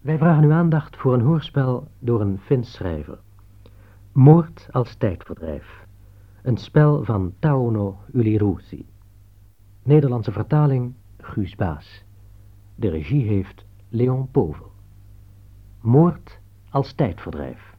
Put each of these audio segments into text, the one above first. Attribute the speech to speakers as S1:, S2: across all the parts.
S1: Wij vragen uw aandacht voor een hoorspel door een Fins schrijver. Moord als tijdverdrijf. Een spel van Tauno Ulirusi. Nederlandse vertaling Guus Baas. De regie heeft Leon Povel. Moord als tijdverdrijf.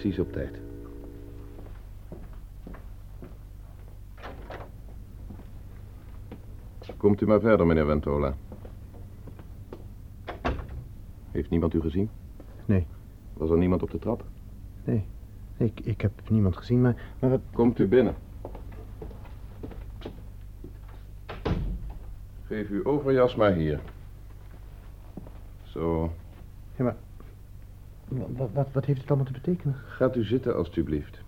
S2: Precies op tijd.
S3: Komt u maar verder, meneer Ventola. Heeft niemand u gezien?
S2: Nee.
S3: Was er niemand op de trap?
S2: Nee. Ik, ik heb niemand gezien, maar, maar wat...
S3: Komt u binnen. Geef uw overjas maar hier. Zo.
S2: Ja, maar... Wat, wat, heeft het allemaal te betekenen?
S3: Gaat u zitten, alstublieft.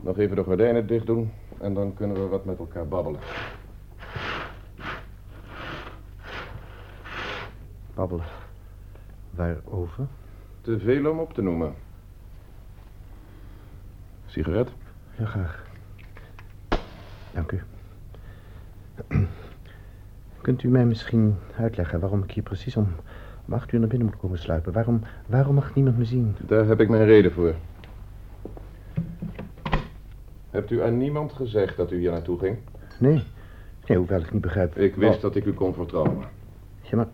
S3: Nog even de gordijnen dicht doen en dan kunnen we wat met elkaar babbelen.
S2: Babbelen. Waarover?
S3: Te veel om op te noemen. Sigaret?
S2: Ja, graag. Dank u. Kunt u mij misschien uitleggen waarom ik hier precies om, om acht uur naar binnen moet komen sluipen? Waarom, waarom mag niemand me zien?
S3: Daar heb ik mijn reden voor. Hebt u aan niemand gezegd dat u hier naartoe ging?
S2: Nee. Nee, hoewel ik niet begrijp...
S3: Ik wist dat ik u kon vertrouwen.
S2: Ja, maar...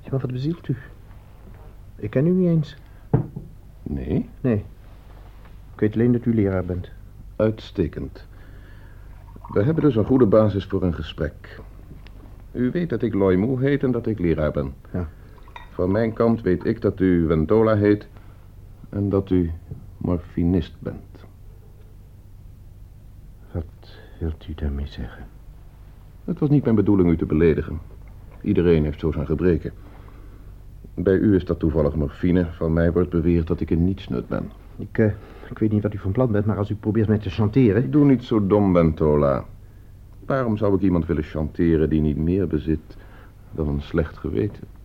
S2: Ja, maar wat bezielt u? Ik ken u niet eens.
S3: Nee?
S2: Nee. Ik weet alleen dat u leraar bent.
S3: Uitstekend. We hebben dus een goede basis voor een gesprek. U weet dat ik Loymoe heet en dat ik leraar ben.
S2: Ja.
S3: Van mijn kant weet ik dat u Ventola heet en dat u morfinist bent.
S2: Wat wilt u daarmee zeggen?
S3: Het was niet mijn bedoeling u te beledigen. Iedereen heeft zo zijn gebreken. Bij u is dat toevallig morfine. Van mij wordt beweerd dat ik een nietsnut ben.
S2: Ik, eh, ik weet niet wat u van plan bent, maar als u probeert mij te chanteren...
S3: Doe niet zo dom, Ventola. Waarom zou ik iemand willen chanteren die niet meer bezit dan een slecht geweten?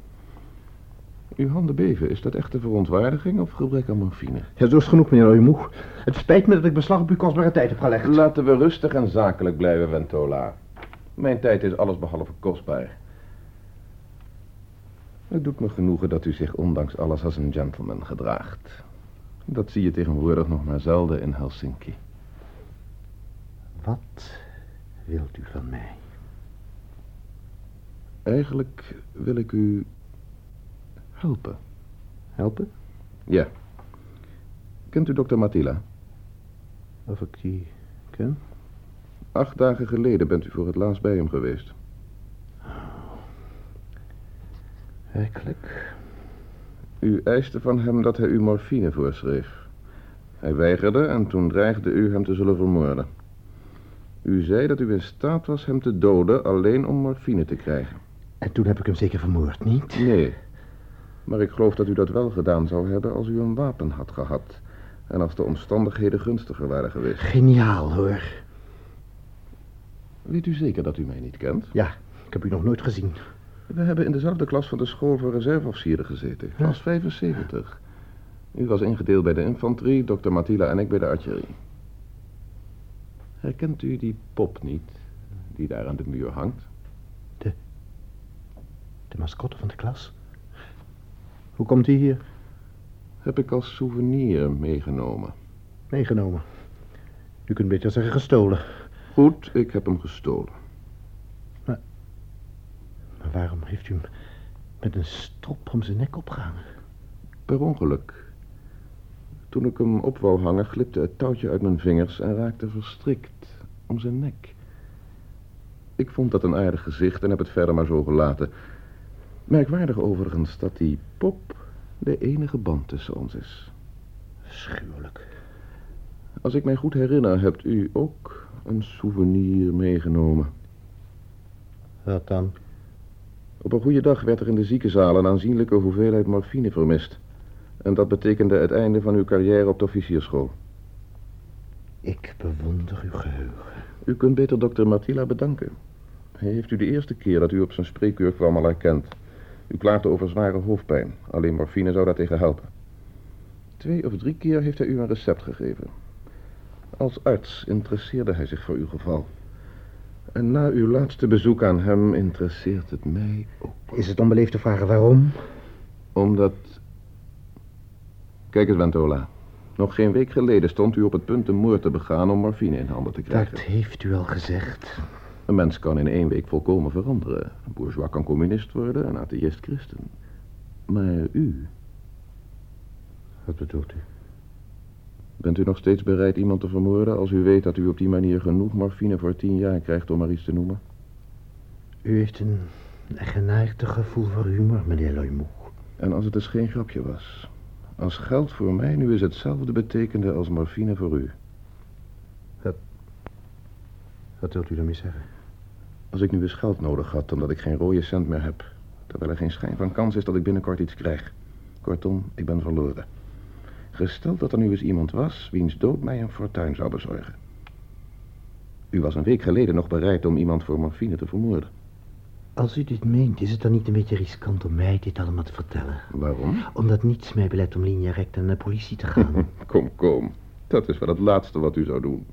S3: Uw handen beven, is dat echte verontwaardiging of gebrek aan morfine?
S2: Ja, zo is het genoeg, meneer Oyemoeg. Het spijt me dat ik beslag op uw kostbare tijd heb gelegd.
S3: Laten we rustig en zakelijk blijven, Ventola. Mijn tijd is allesbehalve kostbaar. Het doet me genoegen dat u zich ondanks alles als een gentleman gedraagt. Dat zie je tegenwoordig nog maar zelden in Helsinki.
S2: Wat wilt u van mij?
S3: Eigenlijk wil ik u helpen.
S2: Helpen?
S3: Ja. Kent u dokter Matila?
S2: Of ik die ken?
S3: Acht dagen geleden bent u voor het laatst bij hem geweest.
S2: Werkelijk?
S3: U eiste van hem dat hij u morfine voorschreef. Hij weigerde en toen dreigde u hem te zullen vermoorden. U zei dat u in staat was hem te doden alleen om morfine te krijgen.
S2: En toen heb ik hem zeker vermoord, niet?
S3: Nee, maar ik geloof dat u dat wel gedaan zou hebben als u een wapen had gehad. En als de omstandigheden gunstiger waren geweest.
S2: Geniaal, hoor.
S3: Weet u zeker dat u mij niet kent?
S2: Ja, ik heb u nog nooit gezien.
S3: We hebben in dezelfde klas van de school voor reserveofficieren gezeten. Klas 75. U was ingedeeld bij de infanterie, dokter Matila en ik bij de artillerie. Herkent u die pop niet, die daar aan de muur hangt?
S2: De mascotte van de klas. Hoe komt hij hier?
S3: Heb ik als souvenir meegenomen.
S2: Meegenomen. U kunt beter zeggen gestolen.
S3: Goed, ik heb hem gestolen.
S2: Maar waarom heeft u hem met een strop om zijn nek opgehangen?
S3: Per ongeluk. Toen ik hem op wou hangen, glipte het touwtje uit mijn vingers en raakte verstrikt om zijn nek. Ik vond dat een aardig gezicht en heb het verder maar zo gelaten. Merkwaardig overigens dat die pop de enige band tussen ons is.
S2: Afschuwelijk.
S3: Als ik mij goed herinner, hebt u ook een souvenir meegenomen.
S2: Wat dan?
S3: Op een goede dag werd er in de ziekenzaal een aanzienlijke hoeveelheid morfine vermist. En dat betekende het einde van uw carrière op de officierschool.
S2: Ik bewonder uw geheugen.
S3: U kunt beter dokter Matila bedanken. Hij heeft u de eerste keer dat u op zijn spreekuur kwam al herkend. U klaagde over zware hoofdpijn. Alleen morfine zou daartegen helpen. Twee of drie keer heeft hij u een recept gegeven. Als arts interesseerde hij zich voor uw geval. En na uw laatste bezoek aan hem interesseert het mij ook.
S2: Is het onbeleefd te vragen waarom?
S3: Omdat... Kijk eens, Ventola. Nog geen week geleden stond u op het punt een moord te begaan om morfine in handen te krijgen.
S2: Dat heeft u al gezegd.
S3: Een mens kan in één week volkomen veranderen. Een bourgeois kan communist worden, een atheïst christen. Maar u,
S2: Wat bedoelt u?
S3: bent u nog steeds bereid iemand te vermoorden... als u weet dat u op die manier genoeg morfine voor tien jaar krijgt om maar iets te noemen?
S2: U heeft een eigenaardig gevoel voor humor, meneer Loymoe.
S3: En als het dus geen grapje was. Als geld voor mij nu is hetzelfde betekende als morfine voor u.
S2: Wat wilt u daarmee zeggen?
S3: Als ik nu eens geld nodig had omdat ik geen rode cent meer heb... terwijl er geen schijn van kans is dat ik binnenkort iets krijg. Kortom, ik ben verloren. Gesteld dat er nu eens iemand was wiens dood mij een fortuin zou bezorgen. U was een week geleden nog bereid om iemand voor morfine te vermoorden.
S2: Als u dit meent, is het dan niet een beetje riskant om mij dit allemaal te vertellen?
S3: Waarom?
S2: Omdat niets mij belet om linea recta naar de politie te gaan.
S3: Kom, kom. Dat is wel het laatste wat u zou doen.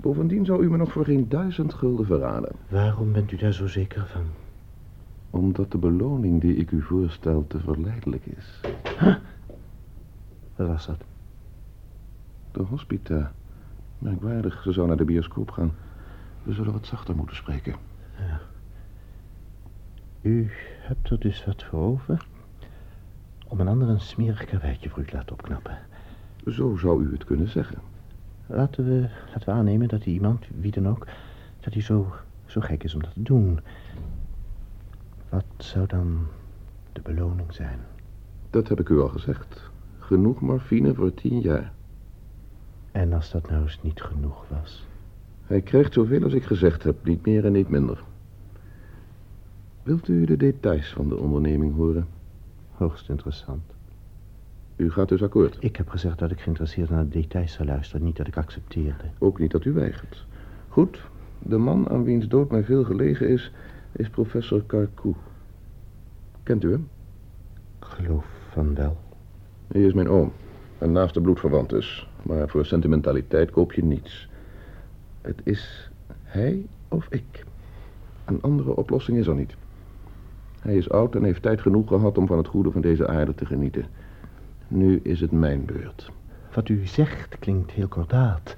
S3: Bovendien zou u me nog voor geen duizend gulden verraden.
S2: Waarom bent u daar zo zeker van?
S3: Omdat de beloning die ik u voorstel te verleidelijk is.
S2: Wat was dat?
S3: De hospita. Merkwaardig, ze zou naar de bioscoop gaan. We zullen wat zachter moeten spreken.
S2: U hebt er dus wat voor over? Om een ander een smerig karweitje voor u te laten opknappen.
S3: Zo zou u het kunnen zeggen.
S2: Laten we, laten we aannemen dat die iemand, wie dan ook, dat hij zo, zo gek is om dat te doen. Wat zou dan de beloning zijn?
S3: Dat heb ik u al gezegd. Genoeg morfine voor tien jaar.
S2: En als dat nou eens niet genoeg was?
S3: Hij krijgt zoveel als ik gezegd heb, niet meer en niet minder. Wilt u de details van de onderneming horen?
S2: Hoogst interessant.
S3: U gaat dus akkoord.
S2: Ik heb gezegd dat ik geïnteresseerd naar de details zou luisteren, niet dat ik accepteerde.
S3: Ook niet dat u weigert. Goed, de man aan wiens dood mij veel gelegen is, is professor Carcou. Kent u hem?
S2: Geloof van wel.
S3: Hij is mijn oom. Een naaste bloedverwant dus. Maar voor sentimentaliteit koop je niets. Het is hij of ik. Een andere oplossing is er niet. Hij is oud en heeft tijd genoeg gehad om van het goede van deze aarde te genieten. Nu is het mijn beurt.
S2: Wat u zegt klinkt heel kordaat.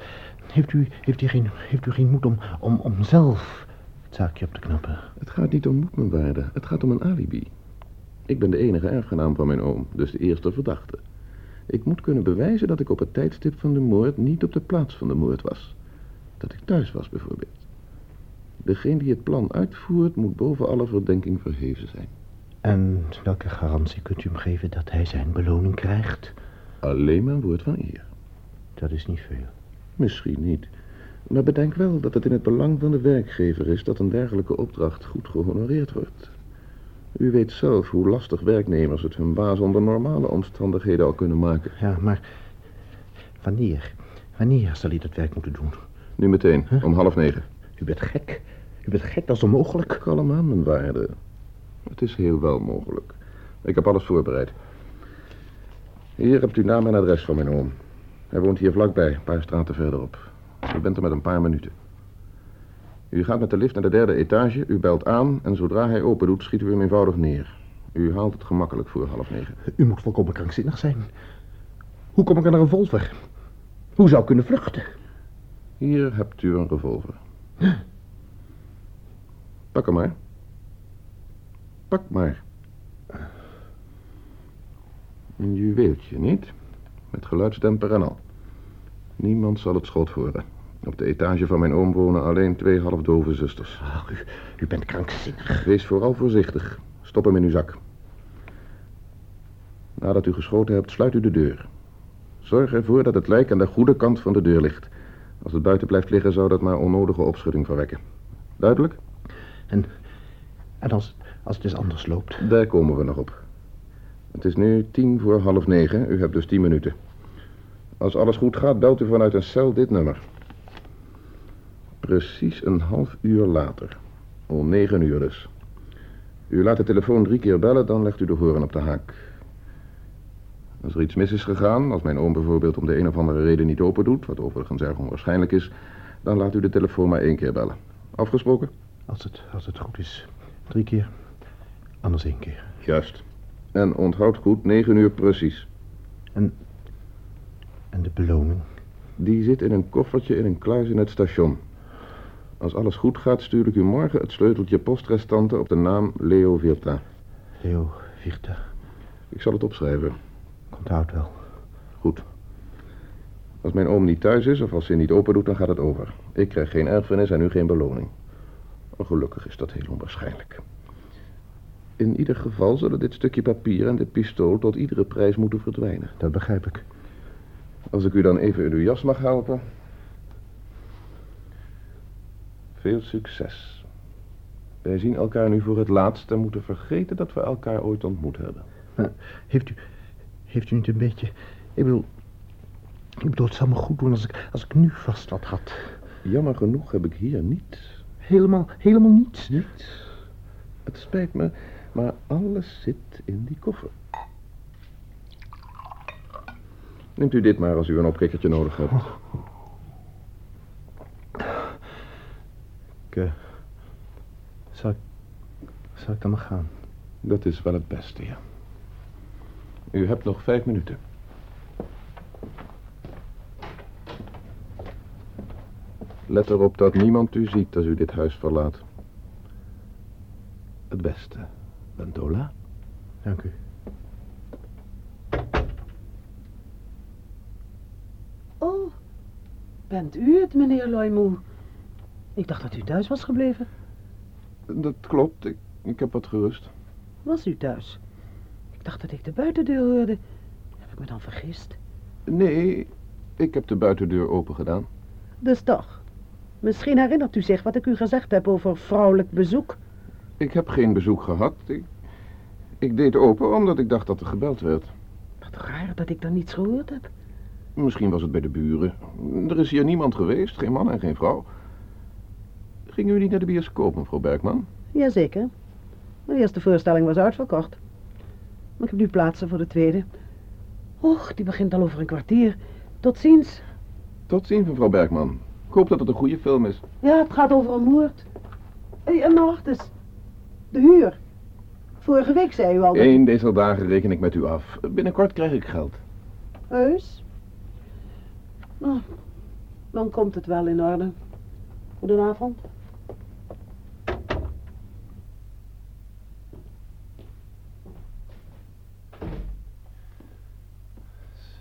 S2: Heeft u, heeft u, geen, heeft u geen moed om, om, om zelf het zaakje op te knappen?
S3: Het gaat niet om moed, mijn waarde. Het gaat om een alibi. Ik ben de enige erfgenaam van mijn oom, dus de eerste verdachte. Ik moet kunnen bewijzen dat ik op het tijdstip van de moord niet op de plaats van de moord was. Dat ik thuis was, bijvoorbeeld. Degene die het plan uitvoert, moet boven alle verdenking verheven zijn.
S2: En welke garantie kunt u hem geven dat hij zijn beloning krijgt?
S3: Alleen mijn woord van eer.
S2: Dat is niet veel.
S3: Misschien niet. Maar bedenk wel dat het in het belang van de werkgever is dat een dergelijke opdracht goed gehonoreerd wordt. U weet zelf hoe lastig werknemers het hun baas onder normale omstandigheden al kunnen maken.
S2: Ja, maar wanneer? Wanneer zal hij dat werk moeten doen?
S3: Nu meteen, om half negen.
S2: U bent gek. U bent gek, dat is onmogelijk.
S3: Kalm aan, mijn waarde. Het is heel wel mogelijk. Ik heb alles voorbereid. Hier hebt u naam en adres van mijn oom. Hij woont hier vlakbij, een paar straten verderop. U bent er met een paar minuten. U gaat met de lift naar de derde etage, u belt aan... en zodra hij open doet, schiet u hem eenvoudig neer. U haalt het gemakkelijk voor half negen.
S2: U moet volkomen krankzinnig zijn. Hoe kom ik aan een revolver? Hoe zou ik kunnen vluchten?
S3: Hier hebt u een revolver. Pak hem maar. Pak maar. Een juweeltje, niet? Met geluidsdemper en al. Niemand zal het schot horen. Op de etage van mijn oom wonen alleen twee halfdove zusters.
S2: Ach, u, u bent krankzinnig.
S3: Wees vooral voorzichtig. Stop hem in uw zak. Nadat u geschoten hebt, sluit u de deur. Zorg ervoor dat het lijk aan de goede kant van de deur ligt. Als het buiten blijft liggen, zou dat maar onnodige opschudding verwekken. Duidelijk?
S2: En, en als, als het dus anders loopt?
S3: Daar komen we nog op. Het is nu tien voor half negen. U hebt dus tien minuten. Als alles goed gaat, belt u vanuit een cel dit nummer. Precies een half uur later. Om negen uur dus. U laat de telefoon drie keer bellen, dan legt u de horen op de haak. Als er iets mis is gegaan, als mijn oom bijvoorbeeld om de een of andere reden niet open doet, wat overigens erg onwaarschijnlijk is, dan laat u de telefoon maar één keer bellen. Afgesproken?
S2: Als het, als het goed is, drie keer, anders één keer.
S3: Juist. En onthoud goed, negen uur precies.
S2: En, en de beloning?
S3: Die zit in een koffertje in een kluis in het station. Als alles goed gaat, stuur ik u morgen het sleuteltje postrestante op de naam Leo Virta.
S2: Leo Virta.
S3: Ik zal het opschrijven.
S2: Onthoud wel.
S3: Goed. Als mijn oom niet thuis is of als hij niet open doet, dan gaat het over. Ik krijg geen erfenis en u geen beloning. Maar gelukkig is dat heel onwaarschijnlijk. In ieder geval zullen dit stukje papier en dit pistool tot iedere prijs moeten verdwijnen.
S2: Dat begrijp ik.
S3: Als ik u dan even in uw jas mag helpen. Veel succes. Wij zien elkaar nu voor het laatst en moeten vergeten dat we elkaar ooit ontmoet hebben.
S2: Maar heeft u, heeft u niet een beetje... Ik bedoel, ik bedoel, het zou me goed doen als ik, als ik nu vast wat had.
S3: Jammer genoeg heb ik hier niets.
S2: Helemaal, helemaal niets.
S3: Niets. Het spijt me, maar alles zit in die koffer. Neemt u dit maar als u een opkikkertje nodig hebt.
S2: Ik, uh, zal, ik, zal ik dan maar gaan?
S3: Dat is wel het beste, ja. U hebt nog vijf minuten. Let erop dat niemand u ziet als u dit huis verlaat. Het beste, Bentola.
S2: Dank u.
S4: Oh, bent u het, meneer Loimoe? Ik dacht dat u thuis was gebleven.
S3: Dat klopt, ik, ik heb wat gerust.
S4: Was u thuis? Ik dacht dat ik de buitendeur hoorde. Heb ik me dan vergist?
S3: Nee, ik heb de buitendeur open gedaan.
S4: Dus toch. Misschien herinnert u zich wat ik u gezegd heb over vrouwelijk bezoek.
S3: Ik heb geen bezoek gehad. Ik, ik deed open omdat ik dacht dat er gebeld werd.
S4: Wat raar dat ik dan niets gehoord heb.
S3: Misschien was het bij de buren. Er is hier niemand geweest, geen man en geen vrouw. Gingen u niet naar de bioscoop, mevrouw Bergman?
S4: Jazeker. De eerste voorstelling was uitverkocht. Maar ik heb nu plaatsen voor de tweede. Och, die begint al over een kwartier. Tot ziens.
S3: Tot ziens, mevrouw Bergman. Ik hoop dat het een goede film is.
S4: Ja, het gaat over een moord. Hé, en wacht eens. De huur. Vorige week zei u al... dat-
S3: Eén deze dagen reken ik met u af. Binnenkort krijg ik geld.
S4: Heus? Nou, dan komt het wel in orde. Goedenavond.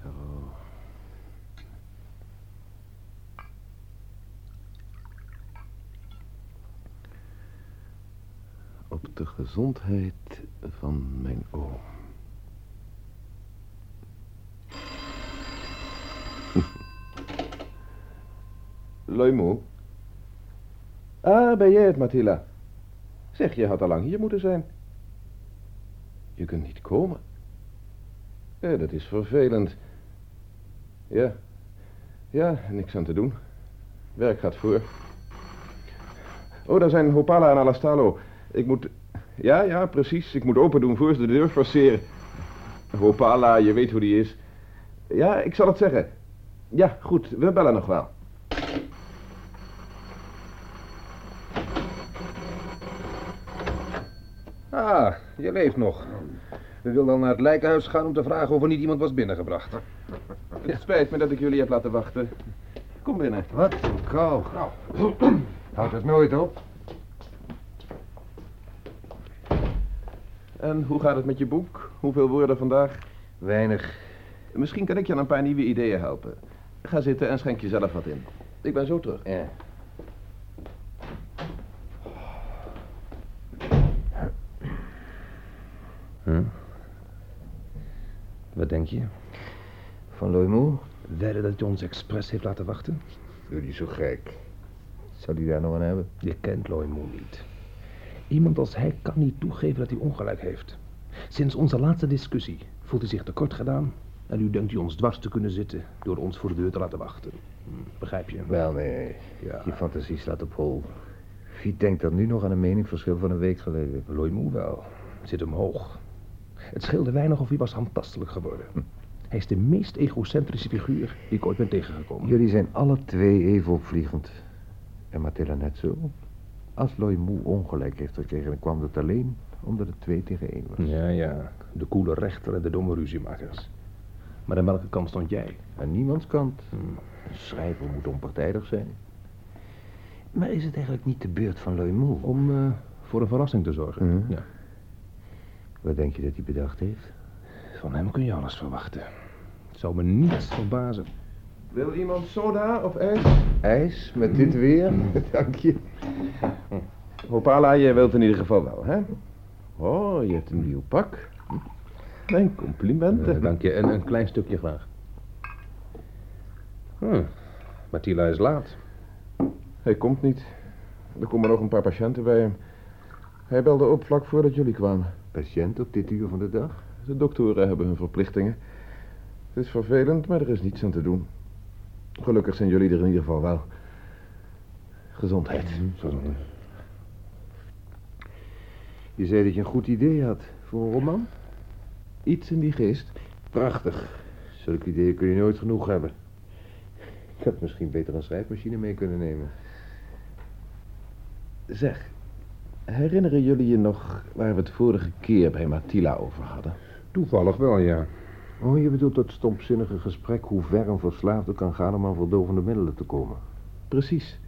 S3: Zo. Op de gezondheid van mijn oom. Loimo. Ah, ben jij het, Mathila? Zeg, je had al lang hier moeten zijn. Je kunt niet komen. Ja, dat is vervelend. Ja. Ja, niks aan te doen. Werk gaat voor. Oh, daar zijn Hopala en Alastalo. Ik moet... Ja, ja, precies. Ik moet open doen voor ze de deur forceren. Hopala, je weet hoe die is. Ja, ik zal het zeggen. Ja, goed. We bellen nog wel.
S5: Ah, je leeft nog. We wilden al naar het lijkenhuis gaan om te vragen of er niet iemand was binnengebracht.
S3: Het spijt me dat ik jullie heb laten wachten. Kom binnen.
S5: Wat? Kou. Houdt het nooit op?
S3: En hoe gaat het met je boek? Hoeveel woorden vandaag?
S5: Weinig.
S3: Misschien kan ik je aan een paar nieuwe ideeën helpen. Ga zitten en schenk jezelf wat in. Ik ben zo terug.
S5: Ja. Wat denk je?
S6: Van Loimoe?
S5: Wedden dat hij ons expres heeft laten wachten?
S6: Die zo gek. Zou die daar nog aan hebben?
S5: Je kent Loimoe niet. Iemand als hij kan niet toegeven dat hij ongelijk heeft. Sinds onze laatste discussie voelt hij zich tekort gedaan... en nu denkt hij ons dwars te kunnen zitten door ons voor de deur te laten wachten. Hm, begrijp je?
S6: Wel, nee.
S5: Ja.
S6: Je fantasie slaat op hol. Wie denkt dan nu nog aan een meningsverschil van een week geleden?
S5: Loimoe wel. Zit omhoog. Het scheelde weinig of hij was handtastelijk geworden. Hij is de meest egocentrische figuur die ik ooit ben tegengekomen.
S6: Jullie zijn alle twee even opvliegend. En Mathilda net zo. Als Loimoe ongelijk heeft gekregen, dan kwam het alleen omdat het twee tegen één was.
S5: Ja, ja. De koele rechter en de domme ruziemakers. Maar aan welke kant stond jij?
S6: Aan niemands kant.
S5: Hm.
S6: Een schrijver moet onpartijdig zijn. Maar is het eigenlijk niet de beurt van Loimoe?
S5: Om eh, voor een verrassing te zorgen.
S6: Mhm.
S5: Ja.
S6: Wat denk je dat hij bedacht heeft?
S5: Van hem kun je alles verwachten. Het zou me niets verbazen.
S3: Wil iemand soda of ijs?
S6: IJs met dit weer? Dank je.
S3: Hopala, jij wilt in ieder geval wel, hè? Oh, je hebt een nieuw pak. Mijn complimenten.
S5: Eh, dank je. En een klein stukje graag. Hm. Mathila is laat.
S3: Hij komt niet. Er komen nog een paar patiënten bij hem. Hij belde op vlak voordat jullie kwamen.
S6: Patiënt op dit uur van de dag?
S3: De doktoren hebben hun verplichtingen. Het is vervelend, maar er is niets aan te doen. Gelukkig zijn jullie er in ieder geval wel. Gezondheid.
S6: Je zei dat je een goed idee had voor een roman?
S3: Iets in die geest.
S6: Prachtig. Zulke ideeën kun je nooit genoeg hebben. Ik had misschien beter een schrijfmachine mee kunnen nemen.
S3: Zeg, herinneren jullie je nog waar we het vorige keer bij Mathila over hadden?
S5: Toevallig wel, ja.
S6: Oh, je bedoelt dat stomzinnige gesprek hoe ver een verslaafde kan gaan om aan verdovende middelen te komen.
S3: Precies.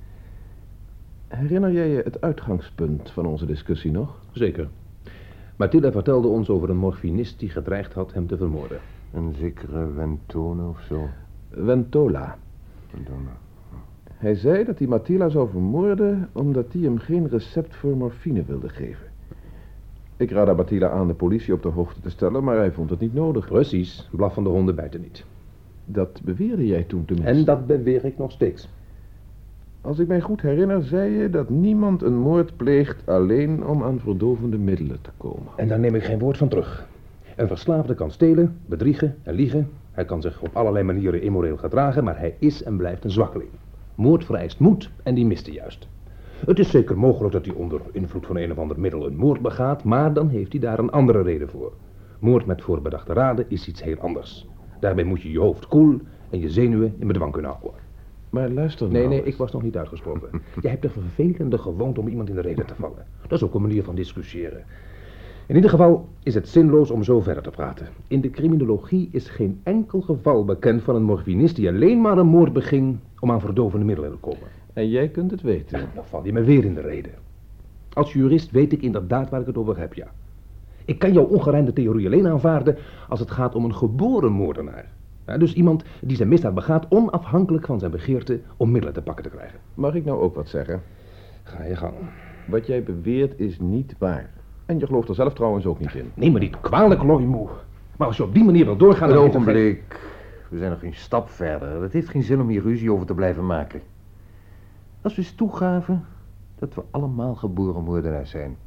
S3: Herinner jij je het uitgangspunt van onze discussie nog?
S5: Zeker. Mathilda vertelde ons over een morfinist die gedreigd had hem te vermoorden.
S6: Een zekere Ventone of zo.
S3: Ventola.
S6: Ventone.
S3: Hij zei dat hij Mathila zou vermoorden omdat hij hem geen recept voor morfine wilde geven. Ik raadde Mathila aan de politie op de hoogte te stellen, maar hij vond het niet nodig.
S5: Precies. Blaffende honden bijten niet.
S3: Dat beweerde jij toen tenminste.
S5: En dat beweer ik nog steeds.
S3: Als ik mij goed herinner, zei je dat niemand een moord pleegt alleen om aan verdovende middelen te komen.
S5: En daar neem ik geen woord van terug. Een verslaafde kan stelen, bedriegen en liegen. Hij kan zich op allerlei manieren immoreel gedragen, maar hij is en blijft een zwakkeling. Moord vereist moed en die miste juist. Het is zeker mogelijk dat hij onder invloed van een of ander middel een moord begaat, maar dan heeft hij daar een andere reden voor. Moord met voorbedachte raden is iets heel anders. Daarbij moet je je hoofd koel en je zenuwen in bedwang kunnen houden.
S3: Maar luister nou
S5: Nee, nee,
S3: eens.
S5: ik was nog niet uitgesproken. Jij hebt de vervelende gewoonte om iemand in de reden te vallen. Dat is ook een manier van discussiëren. In ieder geval is het zinloos om zo verder te praten. In de criminologie is geen enkel geval bekend van een morfinist die alleen maar een moord beging om aan verdovende middelen te komen.
S3: En jij kunt het weten.
S5: Dan val je me weer in de reden. Als jurist weet ik inderdaad waar ik het over heb, ja. Ik kan jouw ongerijmde theorie alleen aanvaarden als het gaat om een geboren moordenaar. Ja, dus iemand die zijn misdaad begaat onafhankelijk van zijn begeerte om middelen te pakken te krijgen.
S3: Mag ik nou ook wat zeggen?
S5: Ga je gang.
S3: Wat jij beweert is niet waar. En je gelooft er zelf trouwens ook niet in.
S5: Neem me niet kwalijk, Loimoe. Maar als je op die manier wil doorgaan...
S6: Een ogenblik. We zijn nog geen stap verder. Het heeft geen zin om hier ruzie over te blijven maken. Als we eens toegaven dat we allemaal geboren moordenaars zijn.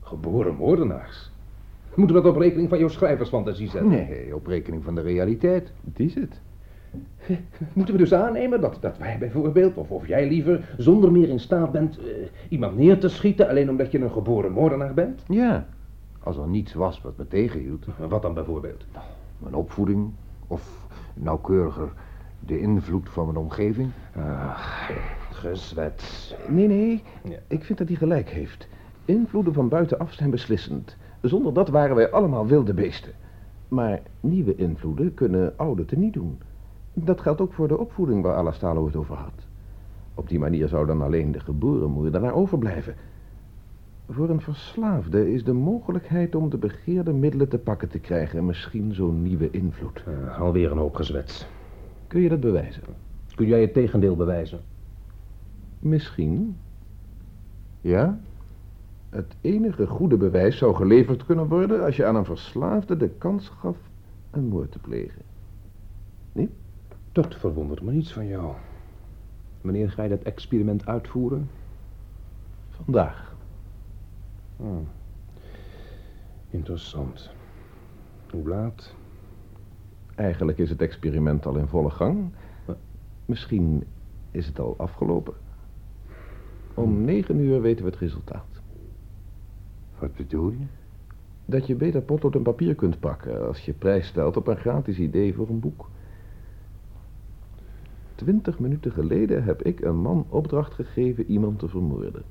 S5: Geboren moordenaars. Moeten we dat op rekening van jouw schrijversfantasie zetten?
S6: Nee, op rekening van de realiteit.
S3: Het is het.
S5: Moeten we dus aannemen dat, dat wij bijvoorbeeld, of, of jij liever, zonder meer in staat bent eh, iemand neer te schieten alleen omdat je een geboren moordenaar bent?
S6: Ja, als er niets was wat me tegenhield.
S5: Wat dan bijvoorbeeld?
S6: Mijn opvoeding, of nauwkeuriger, de invloed van mijn omgeving.
S5: Ach, gezwets.
S3: Nee, nee.
S5: Ja.
S3: Ik vind dat hij gelijk heeft. Invloeden van buitenaf zijn beslissend. Zonder dat waren wij allemaal wilde beesten. Maar nieuwe invloeden kunnen oude teniet doen. Dat geldt ook voor de opvoeding waar Alastalo het over had. Op die manier zou dan alleen de geboren moordenaar overblijven. Voor een verslaafde is de mogelijkheid om de begeerde middelen te pakken te krijgen misschien zo'n nieuwe invloed.
S5: Eh, alweer een hoop gezwets.
S3: Kun je dat bewijzen?
S5: Kun jij het tegendeel bewijzen?
S3: Misschien.
S6: Ja?
S3: Het enige goede bewijs zou geleverd kunnen worden als je aan een verslaafde de kans gaf een moord te plegen. niet?
S5: Dat verwondert me niets van jou. Wanneer ga je dat experiment uitvoeren?
S3: Vandaag.
S5: Hmm. Interessant. Hoe laat?
S3: Eigenlijk is het experiment al in volle gang. Misschien is het al afgelopen. Om negen uur weten we het resultaat.
S6: Wat bedoel je?
S3: Dat je beter potlood en papier kunt pakken als je prijs stelt op een gratis idee voor een boek. Twintig minuten geleden heb ik een man opdracht gegeven iemand te vermoorden.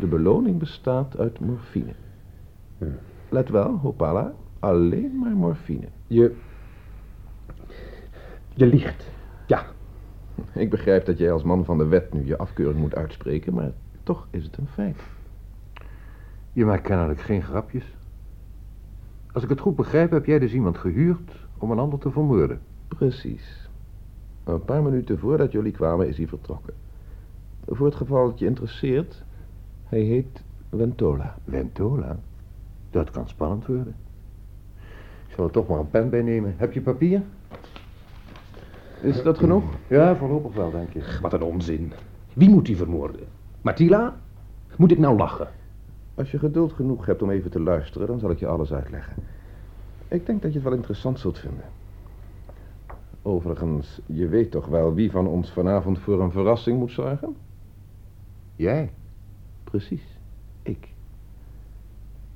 S3: De beloning bestaat uit morfine. Let wel, Hopala, alleen maar morfine.
S5: Je... Je liegt. Ja,
S3: Ik begrijp dat jij als man van de wet nu je afkeuring moet uitspreken, maar toch is het een feit.
S6: Je maakt kennelijk geen grapjes. Als ik het goed begrijp, heb jij dus iemand gehuurd om een ander te vermoorden.
S3: Precies. Een paar minuten voordat jullie kwamen is hij vertrokken. Voor het geval het je interesseert, hij heet Ventola.
S6: Ventola? Dat kan spannend worden. Ik zal er toch maar een pen bij nemen. Heb je papier?
S3: Is dat genoeg?
S6: Ja, voorlopig wel, denk je.
S5: wat een onzin. Wie moet die vermoorden? Matila? Moet ik nou lachen?
S3: Als je geduld genoeg hebt om even te luisteren, dan zal ik je alles uitleggen. Ik denk dat je het wel interessant zult vinden. Overigens, je weet toch wel wie van ons vanavond voor een verrassing moet zorgen?
S6: Jij?
S3: Precies, ik.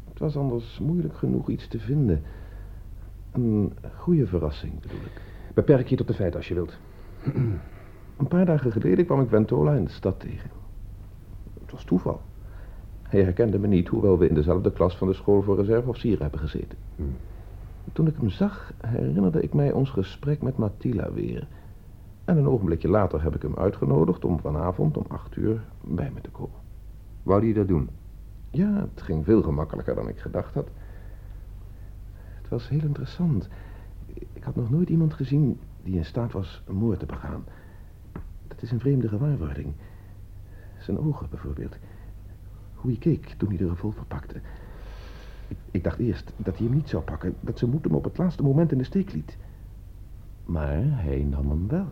S3: Het was anders moeilijk genoeg iets te vinden. Een goede verrassing, bedoel ik.
S5: Beperk je tot de feiten als je wilt.
S3: Een paar dagen geleden kwam ik Ventola in de stad tegen. Het was toeval. Hij herkende me niet, hoewel we in dezelfde klas van de school voor reserveofficieren hebben gezeten. Toen ik hem zag, herinnerde ik mij ons gesprek met Matila weer. En een ogenblikje later heb ik hem uitgenodigd om vanavond om acht uur bij me te komen.
S6: Wou die dat doen?
S3: Ja, het ging veel gemakkelijker dan ik gedacht had. Het was heel interessant. Ik had nog nooit iemand gezien die in staat was een moord te begaan. Dat is een vreemde gewaarwording. Zijn ogen bijvoorbeeld. Hoe hij keek toen hij de revolver pakte. Ik, dacht eerst dat hij hem niet zou pakken. Dat zijn moed hem op het laatste moment in de steek liet. Maar hij nam hem wel.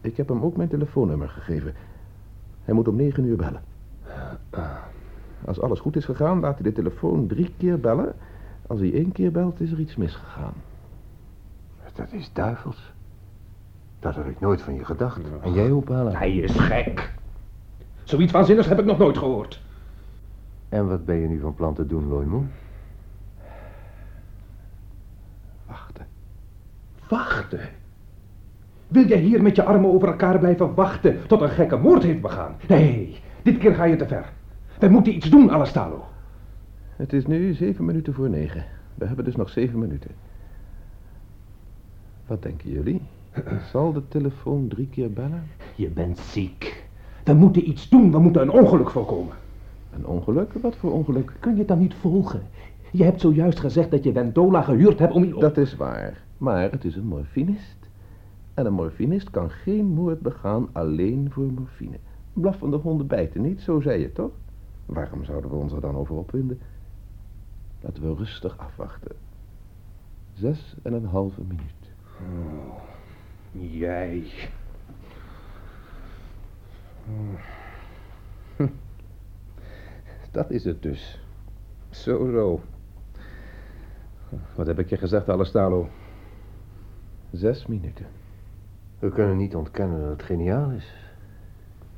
S3: Ik heb hem ook mijn telefoonnummer gegeven. Hij moet om negen uur bellen. Als alles goed is gegaan, laat hij de telefoon drie keer bellen. Als hij één keer belt, is er iets misgegaan.
S6: Dat is duivels. Dat had ik nooit van je gedacht. En jij, Opala?
S5: Hij is gek. Zoiets waanzinnigs heb ik nog nooit gehoord.
S6: En wat ben je nu van plan te doen, Loimoe?
S3: Wachten.
S5: Wachten. Wil jij hier met je armen over elkaar blijven wachten tot een gekke moord heeft begaan? Nee, dit keer ga je te ver. We moeten iets doen, Alastalo.
S3: Het is nu zeven minuten voor negen. We hebben dus nog zeven minuten. Wat denken jullie? Zal de telefoon drie keer bellen?
S5: Je bent ziek. We moeten iets doen, we moeten een ongeluk voorkomen.
S3: Een ongeluk? Wat voor ongeluk?
S5: Kan je het dan niet volgen? Je hebt zojuist gezegd dat je Ventola gehuurd hebt om...
S3: Dat is waar. Maar het is een morfinist. En een morfinist kan geen moord begaan alleen voor morfine. Blaffende honden bijten niet, zo zei je toch? Waarom zouden we ons er dan over opwinden? Laten we rustig afwachten. Zes en een halve minuut.
S5: Jij. Dat is het dus. Zo, zo. Wat heb ik je gezegd, Alestalo?
S3: Zes minuten.
S6: We kunnen niet ontkennen dat het geniaal is.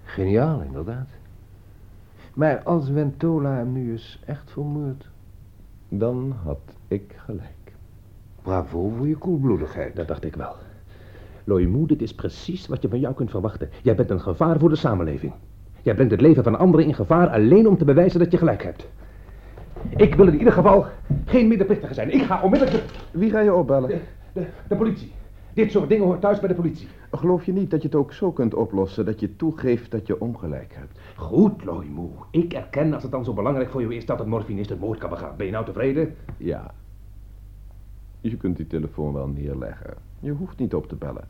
S6: Geniaal, inderdaad. Maar als Ventola hem nu eens echt vermoordt...
S3: Dan had ik gelijk.
S6: Bravo voor je koelbloedigheid.
S5: Dat dacht ik wel. Loimoe, dit is precies wat je van jou kunt verwachten. Jij bent een gevaar voor de samenleving. Jij brengt het leven van anderen in gevaar alleen om te bewijzen dat je gelijk hebt. Ik wil in ieder geval geen medeplichtige zijn. Ik ga onmiddellijk de,
S3: Wie ga je opbellen?
S5: de, de, de politie. Dit soort dingen hoort thuis bij de politie.
S3: Geloof je niet dat je het ook zo kunt oplossen dat je toegeeft dat je ongelijk hebt?
S5: Goed, Loimoe. Ik erken als het dan zo belangrijk voor jou is dat een morfinist een moord kan begaan. Ben je nou tevreden?
S3: Ja. Je kunt die telefoon wel neerleggen. Je hoeft niet op te bellen.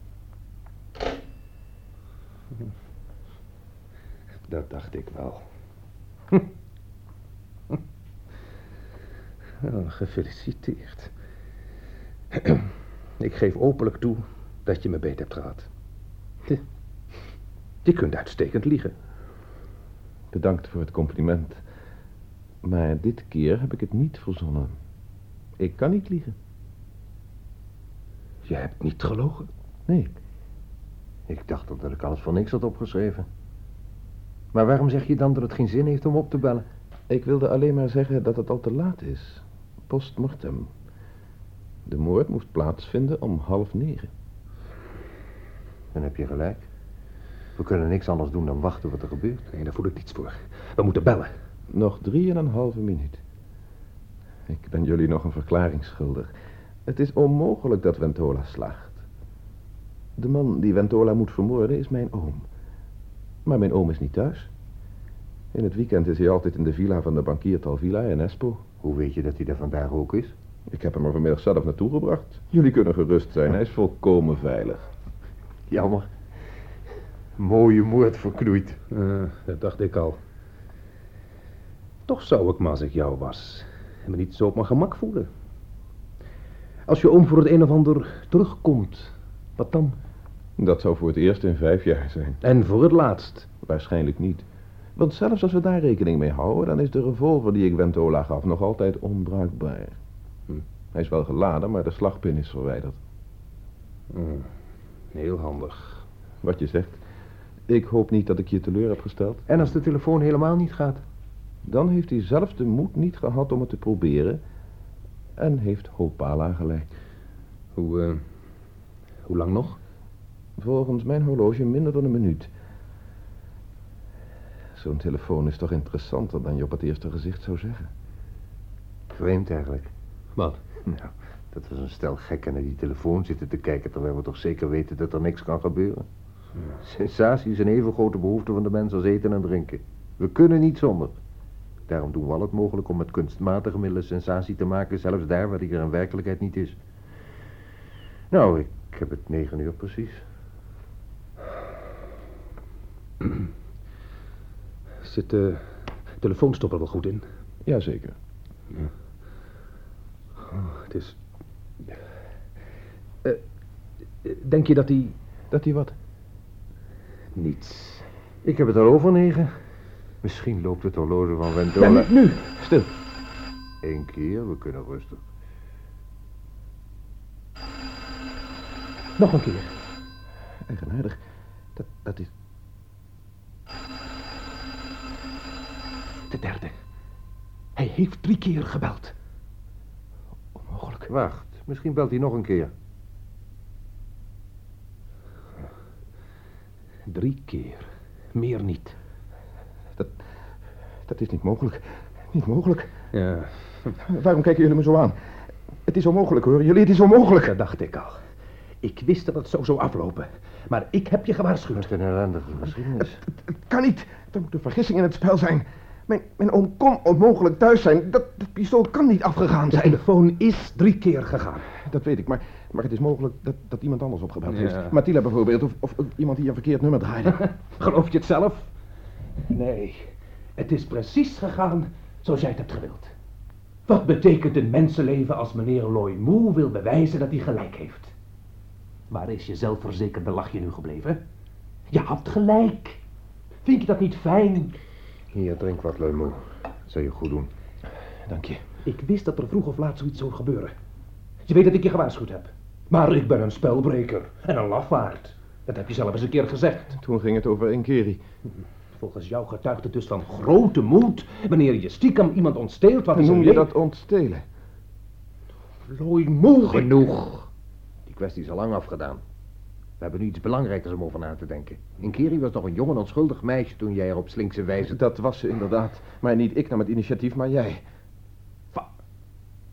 S5: Dat dacht ik wel. Oh, gefeliciteerd. Ik geef openlijk toe dat je me beet hebt gehad. Je, kunt uitstekend liegen.
S3: Bedankt voor het compliment. Maar dit keer heb ik het niet verzonnen. Ik kan niet liegen.
S5: Je hebt niet gelogen.
S3: Nee,
S6: Ik dacht dat ik alles voor niks had opgeschreven. Maar waarom zeg je dan dat het geen zin heeft om op te bellen?
S3: ik wilde alleen maar zeggen dat het al te laat is. Postmortem. De moord moest plaatsvinden om half negen.
S6: Dan heb je gelijk. We kunnen niks anders doen dan wachten wat er gebeurt.
S5: Nee, daar voel ik niets voor. We moeten bellen.
S3: Nog drie en een halve minuut. Ik ben jullie nog een verklaring schuldig. Het is onmogelijk dat Ventola slaagt. De man die Ventola moet vermoorden is mijn oom. Maar mijn oom is niet thuis. In het weekend is hij altijd in de villa van de bankier Talvilla in Espoo.
S6: Hoe weet je dat hij er vandaag ook is?
S3: Ik heb hem er vanmiddag zelf naartoe gebracht. Jullie kunnen gerust zijn, hij is volkomen veilig.
S6: Jammer. Mooie moord verknoeid.
S5: Eh, dat dacht ik al. Toch zou ik me als ik jou was me niet zo op mijn gemak voelen. Als je oom voor het een of ander terugkomt, wat dan?
S3: Dat zou voor het eerst in vijf jaar zijn.
S5: En voor het laatst.
S3: Waarschijnlijk niet. Want zelfs als we daar rekening mee houden, dan is de revolver die ik Ventola gaf nog altijd onbruikbaar.
S5: Hm.
S3: Hij is wel geladen, maar de slagpin is verwijderd.
S5: Hmm, heel handig.
S3: Wat je zegt. Ik hoop niet dat ik je teleur heb gesteld.
S6: En als de telefoon helemaal niet gaat?
S3: Dan heeft hij zelf de moed niet gehad om het te proberen. En heeft Hopala gelijk.
S5: Hoe, eh, hoe lang nog?
S3: Volgens mijn horloge minder dan een minuut. Zo'n telefoon is toch interessanter dan je op het eerste gezicht zou zeggen.
S6: Vreemd eigenlijk.
S5: Wat?
S6: Nou, dat we zo'n stel gekken naar die telefoon zitten te kijken... terwijl we toch zeker weten dat er niks kan gebeuren. Sensatie is een even grote behoefte van de mens als eten en drinken. We kunnen niet zonder. Daarom doen we al het mogelijk om met kunstmatige middelen sensatie te maken... zelfs daar waar die er in werkelijkheid niet is. Nou, ik heb het negen uur precies.
S5: Zit de telefoonstopper wel goed in?
S3: Jazeker.
S5: Oh, het is... Eh, eh, denk je dat hij...
S3: Dat hij wat?
S5: Niets.
S6: Ik heb het al over negen. Misschien loopt het horloge van
S5: Ja,
S6: Ventola...
S5: niet nu.
S3: Stil.
S6: Eén keer, we kunnen rustig.
S5: Nog een keer.
S3: Eigenaardig. Dat, dat is...
S5: De derde. Hij heeft drie keer gebeld.
S3: onmogelijk.
S6: Wacht, misschien belt hij nog een keer.
S5: Drie keer. Meer niet.
S3: Dat, dat is niet mogelijk. Niet mogelijk.
S5: Ja,
S3: Waarom kijken jullie me zo aan? Het is onmogelijk hoor. Jullie, het is onmogelijk.
S5: dat dacht ik al. Ik wist dat het zo zou aflopen. Maar ik heb je gewaarschuwd.
S6: Wat een ellendige geschiedenis.
S3: Het kan niet. Er moet een vergissing in het spel zijn. Mijn, mijn oom kon onmogelijk thuis zijn. Dat, dat pistool kan niet afgegaan
S5: De
S3: zijn.
S5: telefoon is drie keer gegaan.
S3: Dat weet ik, maar, maar het is mogelijk dat, dat iemand anders opgebeld
S5: Ja.
S3: heeft. Matila bijvoorbeeld, of, of iemand die een verkeerd nummer draaide.
S5: Geloof je het zelf? Nee, het is precies gegaan zoals jij het hebt gewild. Wat betekent een mensenleven als meneer Loy Moe wil bewijzen dat hij gelijk heeft? Waar is je zelfverzekerde lachje nu gebleven? Je had gelijk. Vind je dat niet fijn?
S6: Hier, drink wat, Leumo. Dat zou je goed doen.
S3: Dank je.
S5: Ik wist dat er vroeg of laat zoiets zou gebeuren. Je weet dat ik je gewaarschuwd heb. Maar ik ben een spelbreker en een lafaard. Dat heb je zelf eens een keer gezegd.
S3: Toen ging het over Inkeri.
S5: Volgens jou getuigt het dus van grote moed wanneer je stiekem iemand ontsteelt wat
S3: noem je dat ontstelen?
S5: Looi moe.
S6: Genoeg. Die kwestie is al lang afgedaan. We hebben nu iets belangrijkers om over na te denken. Inkeri was nog een jong en onschuldig meisje toen jij er op slinkse wijze...
S3: Dat was ze inderdaad. Maar niet ik nam het initiatief, maar jij.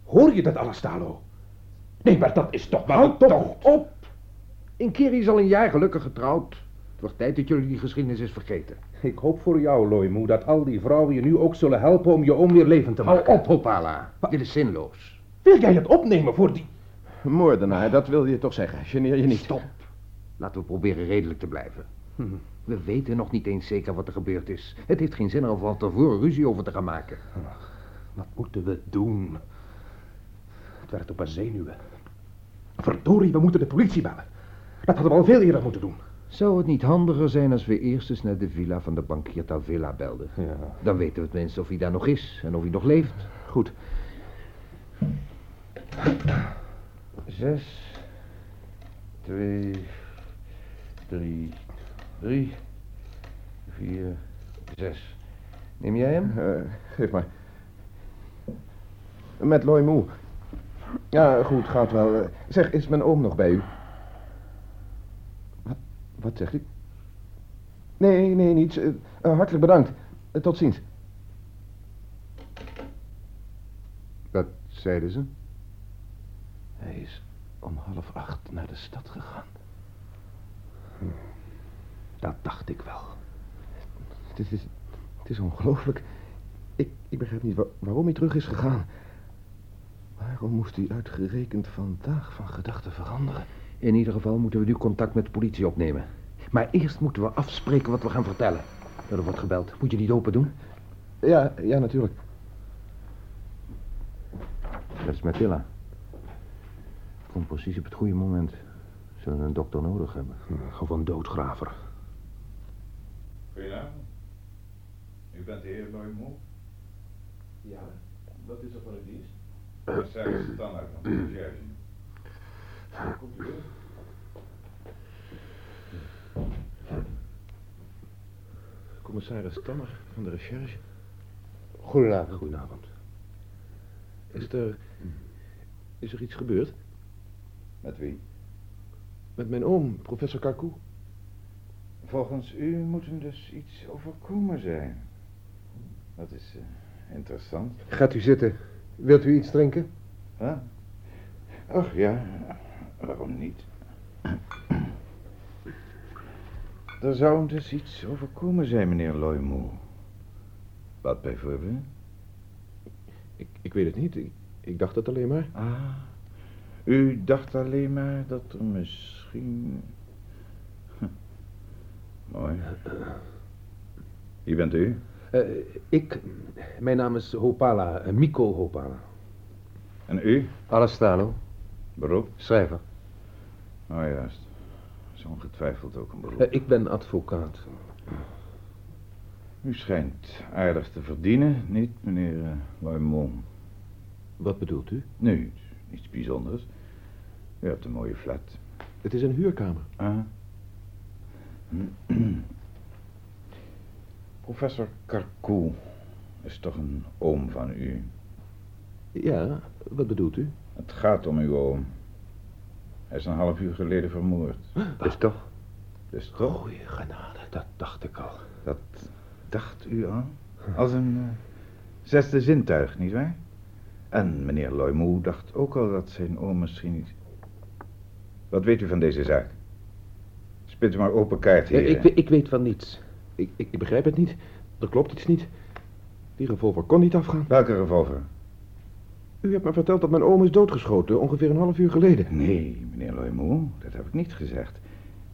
S5: Hoor je dat alles, Stalo? Nee, maar dat is toch maar
S6: Houd
S5: een
S6: toch op! Inkeri is al een jaar gelukkig getrouwd. Het wordt tijd dat jullie die geschiedenis eens vergeten.
S5: Ik hoop voor jou, Loimoe, dat al die vrouwen je nu ook zullen helpen om je oom weer levend te
S6: Hou
S5: maken.
S6: op, Hopala. Dit is zinloos.
S5: Wil jij het opnemen voor die...
S3: Moordenaar, dat wilde je toch zeggen. Geneer je niet.
S6: Stop. Laten we proberen redelijk te blijven.
S5: Hm.
S6: We weten nog niet eens zeker wat er gebeurd is. Het heeft geen zin er van tevoren ruzie over te gaan maken.
S5: Wat moeten we doen? Het werkt op mijn zenuwen. Verdorie, we moeten de politie bellen. Dat hadden we al veel eerder moeten doen.
S6: Zou het niet handiger zijn als we eerst eens naar de villa van de bankier Tavilla belden?
S5: Ja.
S6: Dan weten we tenminste of hij daar nog is en of hij nog leeft.
S5: Goed.
S6: Zes, twee, drie, drie, vier, zes. Neem jij hem?
S3: Eh, geef maar. Met Loy Moe. Ja, goed, gaat wel. Eh, Zeg, is mijn oom nog bij u? Wat, wat zegt u? Nee, nee, niets. Eh, eh, hartelijk bedankt. Tot ziens.
S6: Wat zeiden ze?
S3: Hij is om half acht naar de stad gegaan.
S5: Dat dacht ik wel.
S3: Het is, het is ongelooflijk. Ik, ik begrijp niet wa- waarom hij terug is gegaan. Waarom moest hij uitgerekend vandaag van gedachten veranderen?
S6: In ieder geval moeten we nu contact met de politie opnemen. Maar eerst moeten we afspreken wat we gaan vertellen. Er wordt gebeld. Moet je niet open doen?
S3: Ja, ja, natuurlijk.
S6: Dat is Mathilda. Komt precies op het goede moment. Zullen we een dokter nodig hebben?
S5: Of een doodgraver.
S7: Goedenavond. U bent de heer Loymo?
S3: Ja, wat is er van uw dienst?
S7: Commissaris Tanner van de recherche.
S3: Komt u weer? Commissaris Tanner van de recherche.
S6: Goedenavond.
S5: Goedenavond.
S3: Is er... Is er iets gebeurd?
S7: Met wie?
S3: Met mijn oom, professor Karkoe.
S7: Volgens u moet hem dus iets overkomen zijn. Dat is eh, interessant.
S6: Gaat u zitten. Wilt u iets drinken?
S7: Huh? Ach ja, waarom niet? Er zou hem dus iets overkomen zijn, meneer Loymo. Wat bijvoorbeeld?
S3: Ik, ik weet het niet. Ik, ik dacht het alleen maar.
S7: Ah, u dacht alleen maar dat er misschien... Mooi. Wie bent u?
S5: Eh, ik, mijn naam is Hopala, eh, Miko Hopala.
S7: En u?
S6: Alastano,
S7: Beroep?
S6: schrijver.
S7: Oh juist. Is ongetwijfeld ook een beroep.
S5: Eh, ik ben advocaat.
S7: U schijnt aardig te verdienen, niet, meneer uh?
S3: Wat bedoelt u?
S7: Nee, niets bijzonders. U hebt een mooie flat.
S3: Het is een huurkamer.
S7: Ah. Professor Karkoe is toch een oom van u?
S3: Ja, wat bedoelt u?
S7: Het gaat om uw oom. Hij is een half uur geleden vermoord.
S6: Dus toch?
S7: Dus toch?
S5: Goeie genade, dat dacht ik al.
S7: Dat dacht u al? Als een eh, zesde zintuig, nietwaar? En meneer Loymoe dacht ook al dat zijn oom misschien niet... Wat weet u van deze zaak? Spit u maar open kaart, heer.
S3: ik, ik weet van niets. Ik, ik, ik begrijp het niet. Er klopt iets niet. Die revolver kon niet afgaan.
S7: Welke revolver?
S3: U hebt me verteld dat mijn oom is doodgeschoten, ongeveer een half uur geleden.
S7: Nee, meneer Loymoe, dat heb ik niet gezegd.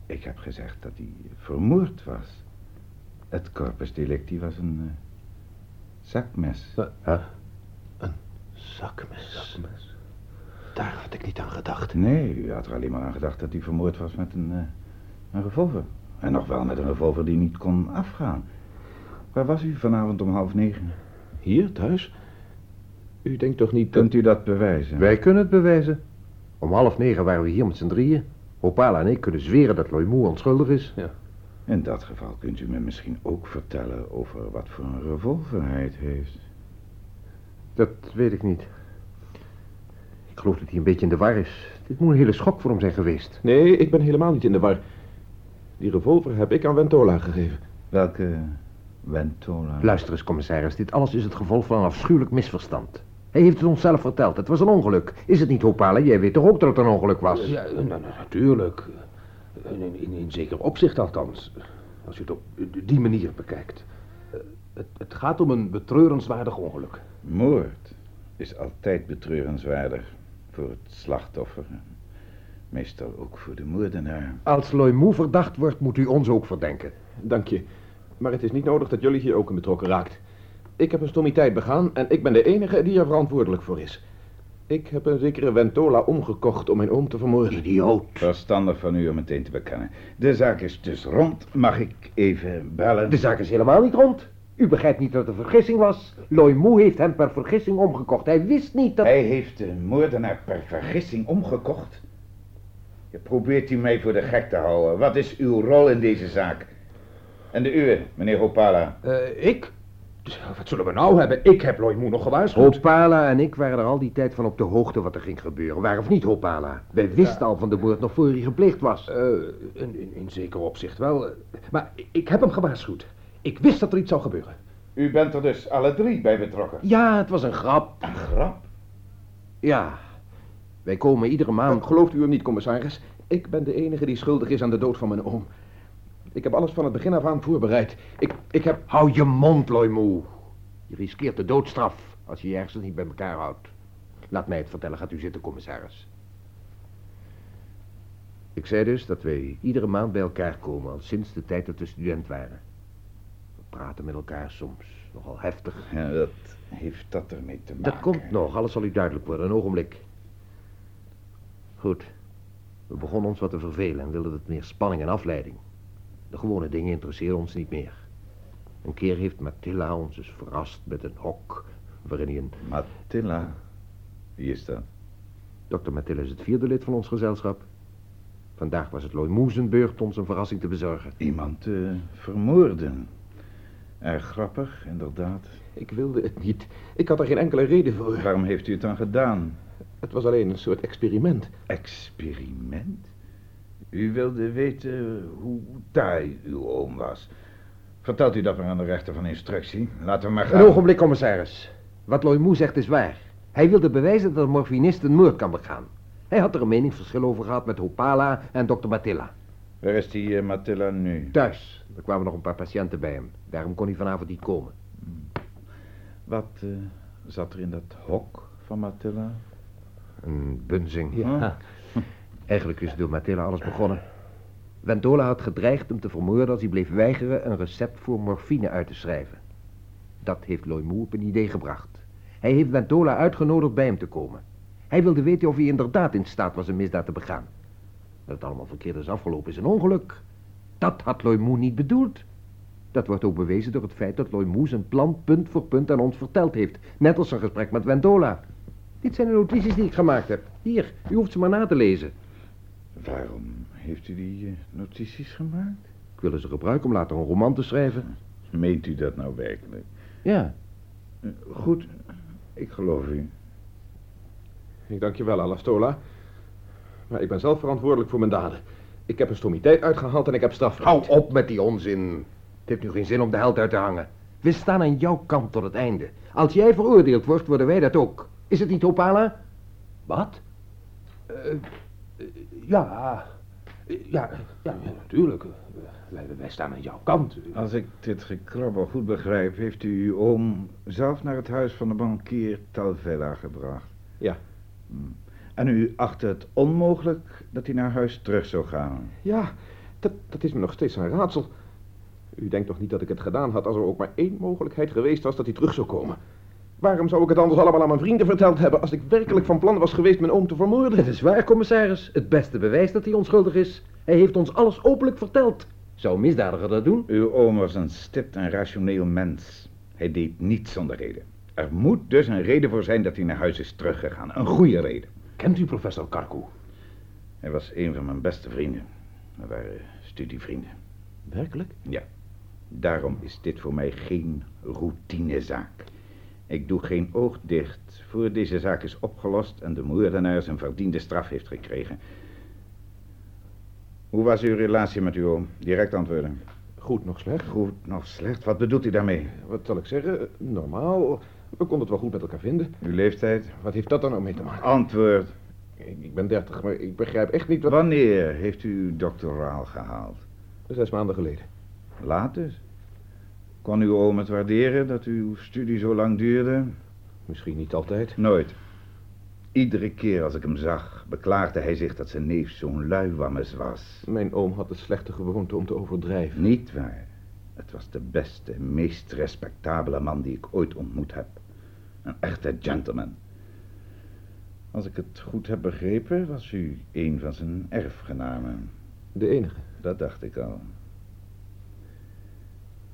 S7: Ik heb gezegd dat hij vermoord was. Het corpus delicti was een eh, zakmes.
S3: Huh? Een zakmes. Daar had ik niet aan gedacht.
S7: Nee, u had er alleen maar aan gedacht dat hij vermoord was met een, eh, een revolver. En nog wel met een revolver die niet kon afgaan. Waar was u vanavond om half negen?
S3: Hier, thuis? U denkt toch niet dat...
S7: Kunt u dat bewijzen?
S6: Wij kunnen het bewijzen. Om half negen waren we hier met z'n drieën. Opala en ik kunnen zweren dat Loymoe onschuldig is.
S7: In dat geval kunt u me misschien ook vertellen over wat voor een revolver hij het heeft.
S6: Dat weet ik niet. Ik geloof dat hij een beetje in de war is. Dit moet een hele schok voor hem zijn geweest.
S3: Nee, ik ben helemaal niet in de war. Die revolver heb ik aan Ventola gegeven.
S7: Welke Ventola?
S6: Luister eens, commissaris. Dit alles is het gevolg van een afschuwelijk misverstand. Hij heeft het ons zelf verteld. Het was een ongeluk. Is het niet, Opala? Jij weet toch ook dat het een ongeluk was?
S5: Ja, nou, nou, natuurlijk. In, in, in, in zeker opzicht althans. Als je het op die manier bekijkt. Eh, Het, het gaat om een betreurenswaardig ongeluk.
S7: Moord is altijd betreurenswaardig voor het slachtoffer. Meestal ook voor de moordenaar.
S6: Als Loymoe verdacht wordt, moet u ons ook verdenken.
S3: Dank je. Maar het is niet nodig dat jullie hier ook in betrokken raakt. Ik heb een stommiteit begaan en ik ben de enige die er verantwoordelijk voor is. Ik heb een zekere Ventola omgekocht om mijn oom te vermoorden.
S6: Idioot.
S7: Verstandig van u om meteen te bekennen. De zaak is dus rond. Mag ik even bellen?
S6: De zaak is helemaal niet rond. U begrijpt niet dat het een vergissing was. Loimoe heeft hem per vergissing omgekocht. Hij wist niet dat...
S7: Hij heeft de moordenaar per vergissing omgekocht. Je probeert u mij voor de gek te houden. Wat is uw rol in deze zaak? En de uwe, meneer Hopala.
S5: Eh, ik? Dus, Wat zullen we nou hebben? Ik heb Loimoe nog gewaarschuwd.
S6: Hopala en ik waren er al die tijd van op de hoogte wat er ging gebeuren. Waar of niet, Hopala? Wij wisten al van de moord nog voor hij gepleegd was.
S5: Eh, in, in, in zeker opzicht wel. eh, Maar ik heb hem gewaarschuwd. Ik wist dat er iets zou gebeuren.
S7: U bent er dus alle drie bij betrokken.
S6: Ja, het was een grap.
S7: Een grap?
S6: Ja. Wij komen iedere maand...
S3: Gelooft u hem niet, commissaris? Ik ben de enige die schuldig is aan de dood van mijn oom. Ik heb alles van het begin af aan voorbereid. Ik, ik heb...
S6: Hou je mond, Loimoe. Je riskeert de doodstraf als je je ergens niet bij elkaar houdt. Laat mij het vertellen. Gaat u zitten, commissaris. Ik zei dus dat wij iedere maand bij elkaar komen, al sinds de tijd dat we student waren. We praten met elkaar soms nogal heftig.
S7: Ja, dat heeft dat ermee te maken.
S6: Dat komt nog, alles zal u duidelijk worden, een ogenblik. Goed. We begonnen ons wat te vervelen en wilden het meer spanning en afleiding. De gewone dingen interesseren ons niet meer. Een keer heeft Mathilda ons eens verrast met een hok waarin hij een...
S7: Mathilda. Wie is dat?
S6: Dokter Mathilda is het vierde lid van ons gezelschap. Vandaag was het Loimoe zijn beurt ons een verrassing te bezorgen.
S7: Iemand eh, vermoorden. Erg grappig, inderdaad.
S3: Ik wilde het niet. Ik had er geen enkele reden voor.
S7: Waarom heeft u het dan gedaan?
S3: Het was alleen een soort experiment.
S7: Experiment? U wilde weten hoe taai uw oom was. Vertelt u dat maar aan de rechter van instructie. Laten we maar gaan.
S6: Een ogenblik, commissaris. Wat Loimoe zegt is waar. Hij wilde bewijzen dat een morfinist een moord kan begaan. Hij had er een meningsverschil over gehad met Hopala en dokter Mathilda.
S7: Waar is die eh, Mathilda nu?
S6: Thuis. Er kwamen nog een paar patiënten bij hem. Daarom kon hij vanavond niet komen.
S7: Wat eh, zat er in dat hok van Mathilda?
S6: Een bunzing.
S7: Ja.
S6: Eigenlijk is door Mathilda alles begonnen. Ventola had gedreigd hem te vermoorden als hij bleef weigeren een recept voor morfine uit te schrijven. Dat heeft Loimoe op een idee gebracht. Hij heeft Ventola uitgenodigd bij hem te komen. Hij wilde weten of hij inderdaad in staat was een misdaad te begaan. Dat het allemaal verkeerd is afgelopen is een ongeluk. Dat had Loimoe niet bedoeld. Dat wordt ook bewezen door het feit dat Loimoe zijn plan punt voor punt aan ons verteld heeft. Net als zijn gesprek met Ventola. Dit zijn de notities die ik gemaakt heb. Hier, u hoeft ze maar na te lezen.
S7: Waarom heeft u die eh, notities gemaakt?
S6: Ik wil ze gebruiken om later een roman te schrijven.
S7: Meent u dat nou werkelijk?
S6: Ja.
S7: Eh, Goed, ik geloof u.
S3: Ik dank je wel, Alastola. Maar ik ben zelf verantwoordelijk voor mijn daden. Ik heb een stomiteit uitgehaald en ik heb straf
S6: Hou op met die onzin. Het heeft nu geen zin om de held uit te hangen. We staan aan jouw kant tot het einde. Als jij veroordeeld wordt, worden wij dat ook. Is het niet, Opala?
S5: Wat? Eh, eh, ja, Eh, ja, ja, ja, natuurlijk. Wij, wij staan aan jouw kant.
S7: Als ik dit gekrabbel goed begrijp, heeft u uw oom zelf naar het huis van de bankier Talvella gebracht.
S3: Ja.
S7: Hmm. En u achtte het onmogelijk dat hij naar huis terug zou gaan.
S3: Ja, dat, dat is me nog steeds een raadsel. U denkt toch niet dat ik het gedaan had als er ook maar één mogelijkheid geweest was dat hij terug zou komen? Waarom zou ik het anders allemaal aan mijn vrienden verteld hebben als ik werkelijk van plan was geweest mijn oom te vermoorden?
S6: Het is waar, commissaris. Het beste bewijs dat hij onschuldig is. Hij heeft ons alles openlijk verteld. Zou een misdadiger dat doen?
S7: Uw oom was een stipt en rationeel mens. Hij deed niets zonder reden. Er moet dus een reden voor zijn dat hij naar huis is teruggegaan. Een goede reden.
S5: Kent u professor Karku?
S7: Hij was een van mijn beste vrienden. We waren studievrienden.
S5: Werkelijk?
S7: Ja. Daarom is dit voor mij geen routinezaak. Ik doe geen oog dicht voor deze zaak is opgelost en de moordenaar zijn verdiende straf heeft gekregen. Hoe was uw relatie met uw oom? Direct antwoorden.
S3: Goed, nog slecht.
S7: Goed, nog slecht. Wat bedoelt u daarmee?
S3: Wat zal ik zeggen? Normaal. We konden het wel goed met elkaar vinden.
S7: Uw leeftijd?
S3: Wat heeft dat dan nou mee te maken?
S7: Antwoord.
S3: Ik, ik ben dertig, maar ik begrijp echt niet wat...
S7: Wanneer heeft u uw doctoraal gehaald?
S3: Zes maanden geleden.
S7: Laat dus. Kon uw oom het waarderen dat uw studie zo lang duurde?
S3: Misschien niet altijd.
S7: Nooit. Iedere keer als ik hem zag, beklaagde hij zich dat zijn neef zo'n luiwammes was.
S3: Mijn oom had de slechte gewoonte om te overdrijven.
S7: Niet waar. Het was de beste, meest respectabele man die ik ooit ontmoet heb. Een echte gentleman. Als ik het goed heb begrepen, was u een van zijn erfgenamen.
S3: De enige.
S7: Dat dacht ik al.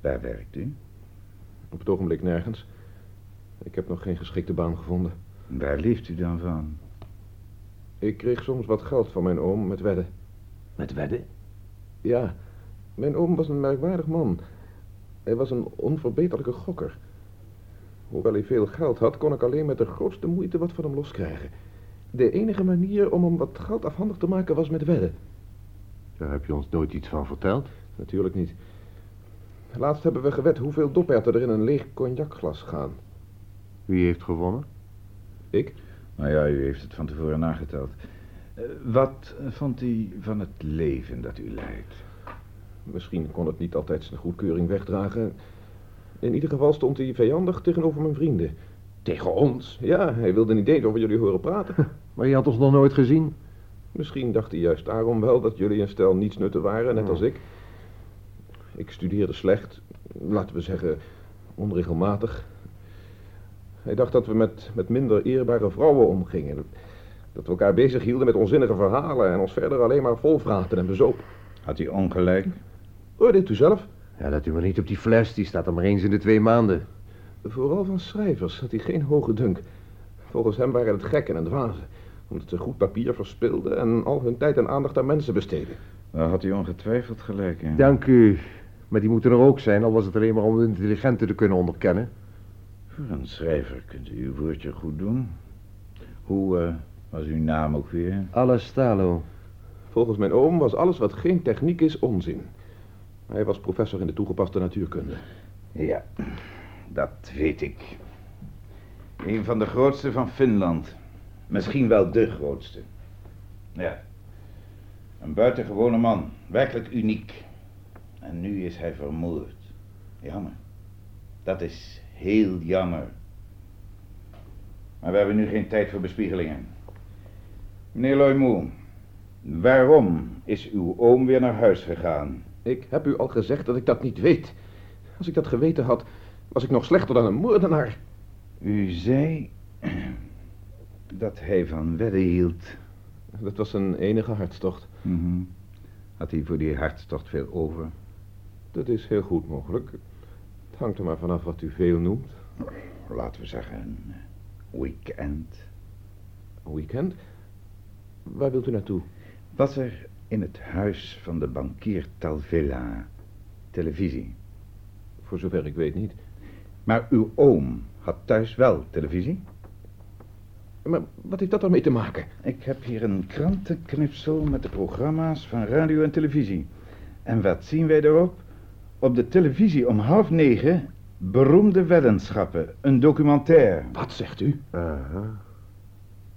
S7: Waar werkt u?
S3: Op het ogenblik nergens. Ik heb nog geen geschikte baan gevonden.
S7: Waar leeft u dan van?
S3: Ik kreeg soms wat geld van mijn oom met wedden.
S5: Met wedden?
S3: Ja, mijn oom was een merkwaardig man. Hij was een onverbeterlijke gokker. Hoewel hij veel geld had, kon ik alleen met de grootste moeite wat van hem loskrijgen. De enige manier om hem wat geld afhandig te maken was met wedden.
S6: Daar heb je ons nooit iets van verteld.
S3: Natuurlijk niet. Laatst hebben we gewet hoeveel doperten er in een leeg cognacglas gaan.
S6: Wie heeft gewonnen?
S3: Ik?
S7: Nou ja, u heeft het van tevoren nageteld. Eh, wat vond u van het leven dat u leidt?
S3: Misschien kon het niet altijd zijn goedkeuring wegdragen. In ieder geval stond hij vijandig tegenover mijn vrienden.
S5: Tegen ons?
S3: Ja, hij wilde niet eens over jullie horen praten.
S6: Maar je had ons nog nooit gezien.
S3: Misschien dacht hij juist daarom wel dat jullie een stel niets nutten waren, net als ik. Ik studeerde slecht, laten we zeggen onregelmatig. Hij dacht dat we met, met minder eerbare vrouwen omgingen. Dat, we elkaar bezig hielden met onzinnige verhalen en ons verder alleen maar volvraten en bezopen.
S7: Had u ongelijk?
S3: Oordeelt u zelf?
S6: Ja, dat u maar niet op die fles, die staat er maar eens in de twee maanden.
S3: Vooral van schrijvers had hij geen hoge dunk. Volgens hem waren het gekken en dwazen, omdat ze goed papier verspilden en al hun tijd en aandacht aan mensen besteden.
S7: Daar had u ongetwijfeld gelijk in.
S6: Dank u. Maar die moeten er ook zijn, al was het alleen maar om de intelligenten te kunnen onderkennen.
S7: Voor een schrijver kunt u uw woordje goed doen. Hoe eh, was uw naam ook weer?
S6: Alastalo.
S3: Volgens mijn oom was alles wat geen techniek is onzin. Hij was professor in de toegepaste natuurkunde.
S7: Ja, dat weet ik. Een van de grootste van Finland. Misschien wel de grootste. Ja. Een buitengewone man. Werkelijk uniek. En nu is hij vermoord. Jammer. Dat is heel jammer. Maar we hebben nu geen tijd voor bespiegelingen. Meneer Loymoe, waarom is uw oom weer naar huis gegaan?
S3: Ik heb u al gezegd dat ik dat niet weet. Als ik dat geweten had, was ik nog slechter dan een moordenaar.
S7: U zei dat hij van wedden hield.
S3: Dat was zijn enige hartstocht.
S7: Mhm. Had hij voor die hartstocht veel over?
S3: Dat is heel goed mogelijk. Het hangt er maar vanaf wat u veel noemt.
S7: Laten we zeggen een weekend.
S3: Een weekend? Waar wilt u naartoe?
S7: Was er in het huis van de bankier Talvilla televisie?
S3: Voor zover ik weet niet.
S7: Maar uw oom had thuis wel televisie?
S3: Maar wat heeft dat ermee te maken?
S7: Ik heb hier een krantenknipsel met de programma's van radio en televisie. En wat zien wij erop? Op de televisie om half negen beroemde weddenschappen, een documentaire.
S3: Wat zegt u?
S6: Aha.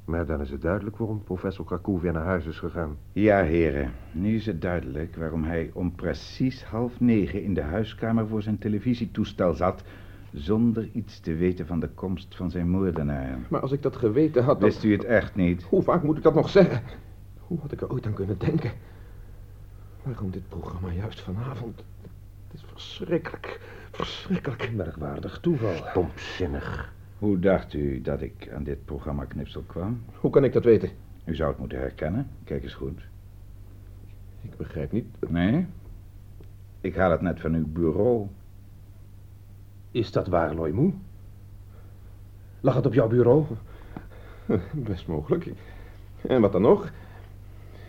S6: Maar dan is het duidelijk waarom professor Kakoe weer naar huis is gegaan.
S7: Ja, heren, nu is het duidelijk waarom hij om precies half negen in de huiskamer voor zijn televisietoestel zat, zonder iets te weten van de komst van zijn moordenaar.
S3: Maar als ik dat geweten had... dan-
S7: Wist u het echt niet?
S3: Hoe vaak moet ik dat nog zeggen? Hoe had ik er ooit aan kunnen denken? Waarom dit programma juist vanavond? Verschrikkelijk. Verschrikkelijk.
S5: Merkwaardig toeval.
S6: Stomzinnig.
S7: Hoe dacht u dat ik aan dit programma knipsel kwam?
S3: Hoe kan ik dat weten?
S7: U zou het moeten herkennen. Kijk eens goed.
S3: Ik begrijp niet.
S7: Nee? Ik haal het net van uw bureau.
S5: Is dat waar, Loymoe? Lag het op jouw bureau?
S3: Best mogelijk. En wat dan nog?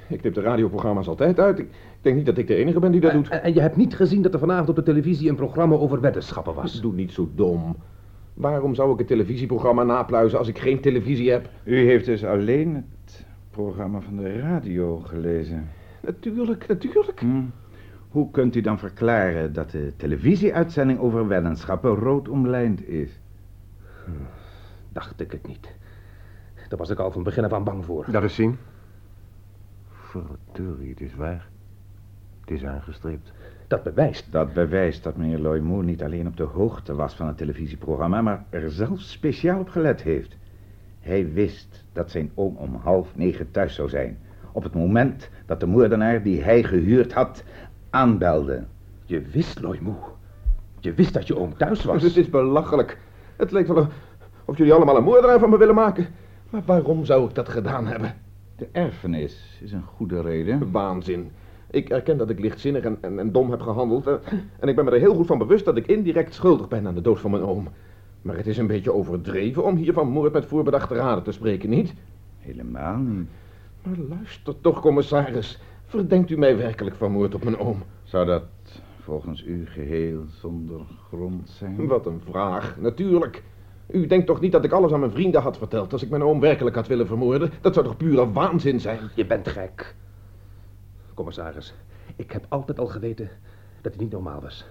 S3: Ik knip de radioprogramma's altijd uit. Ik denk niet dat ik de enige ben die dat doet.
S5: En, en je hebt niet gezien dat er vanavond op de televisie een programma over weddenschappen was?
S3: Doe niet zo dom. Waarom zou ik het televisieprogramma napluizen als ik geen televisie heb?
S7: U heeft dus alleen het programma van de radio gelezen.
S3: Natuurlijk, natuurlijk.
S7: Hm. Hoe kunt u dan verklaren dat de televisieuitzending over weddenschappen rood omlijnd is?
S5: Dacht ik het niet. Daar was ik al van begin af aan bang voor.
S6: Dat is zien. Verdorie, het is waar. Het is aangestreept.
S5: Dat bewijst.
S7: Dat bewijst dat meneer Loymoe niet alleen op de hoogte was van het televisieprogramma, maar er zelfs speciaal op gelet heeft. Hij wist dat zijn oom om half negen thuis zou zijn. Op het moment dat de moordenaar die hij gehuurd had, aanbelde.
S5: Je wist, Loymoe. Je wist dat je oom thuis was.
S3: Het is belachelijk. Het lijkt wel of jullie allemaal een moordenaar van me willen maken.
S5: Maar waarom zou ik dat gedaan hebben?
S7: De erfenis is een goede reden.
S3: Waanzin. Ik erken dat ik lichtzinnig en, en, en dom heb gehandeld. eh, En ik ben me er heel goed van bewust dat ik indirect schuldig ben aan de dood van mijn oom. Maar het is een beetje overdreven om hier van moord met voorbedachte raden te spreken, niet?
S7: Helemaal niet.
S3: Maar luister toch, commissaris. Verdenkt u mij werkelijk van moord op mijn oom?
S7: Zou dat volgens u geheel zonder grond zijn?
S3: Wat een vraag, natuurlijk. U denkt toch niet dat ik alles aan mijn vrienden had verteld als ik mijn oom werkelijk had willen vermoorden? Dat zou toch pure waanzin zijn?
S5: Je bent gek. Commissaris, ik heb altijd al geweten dat hij niet normaal was.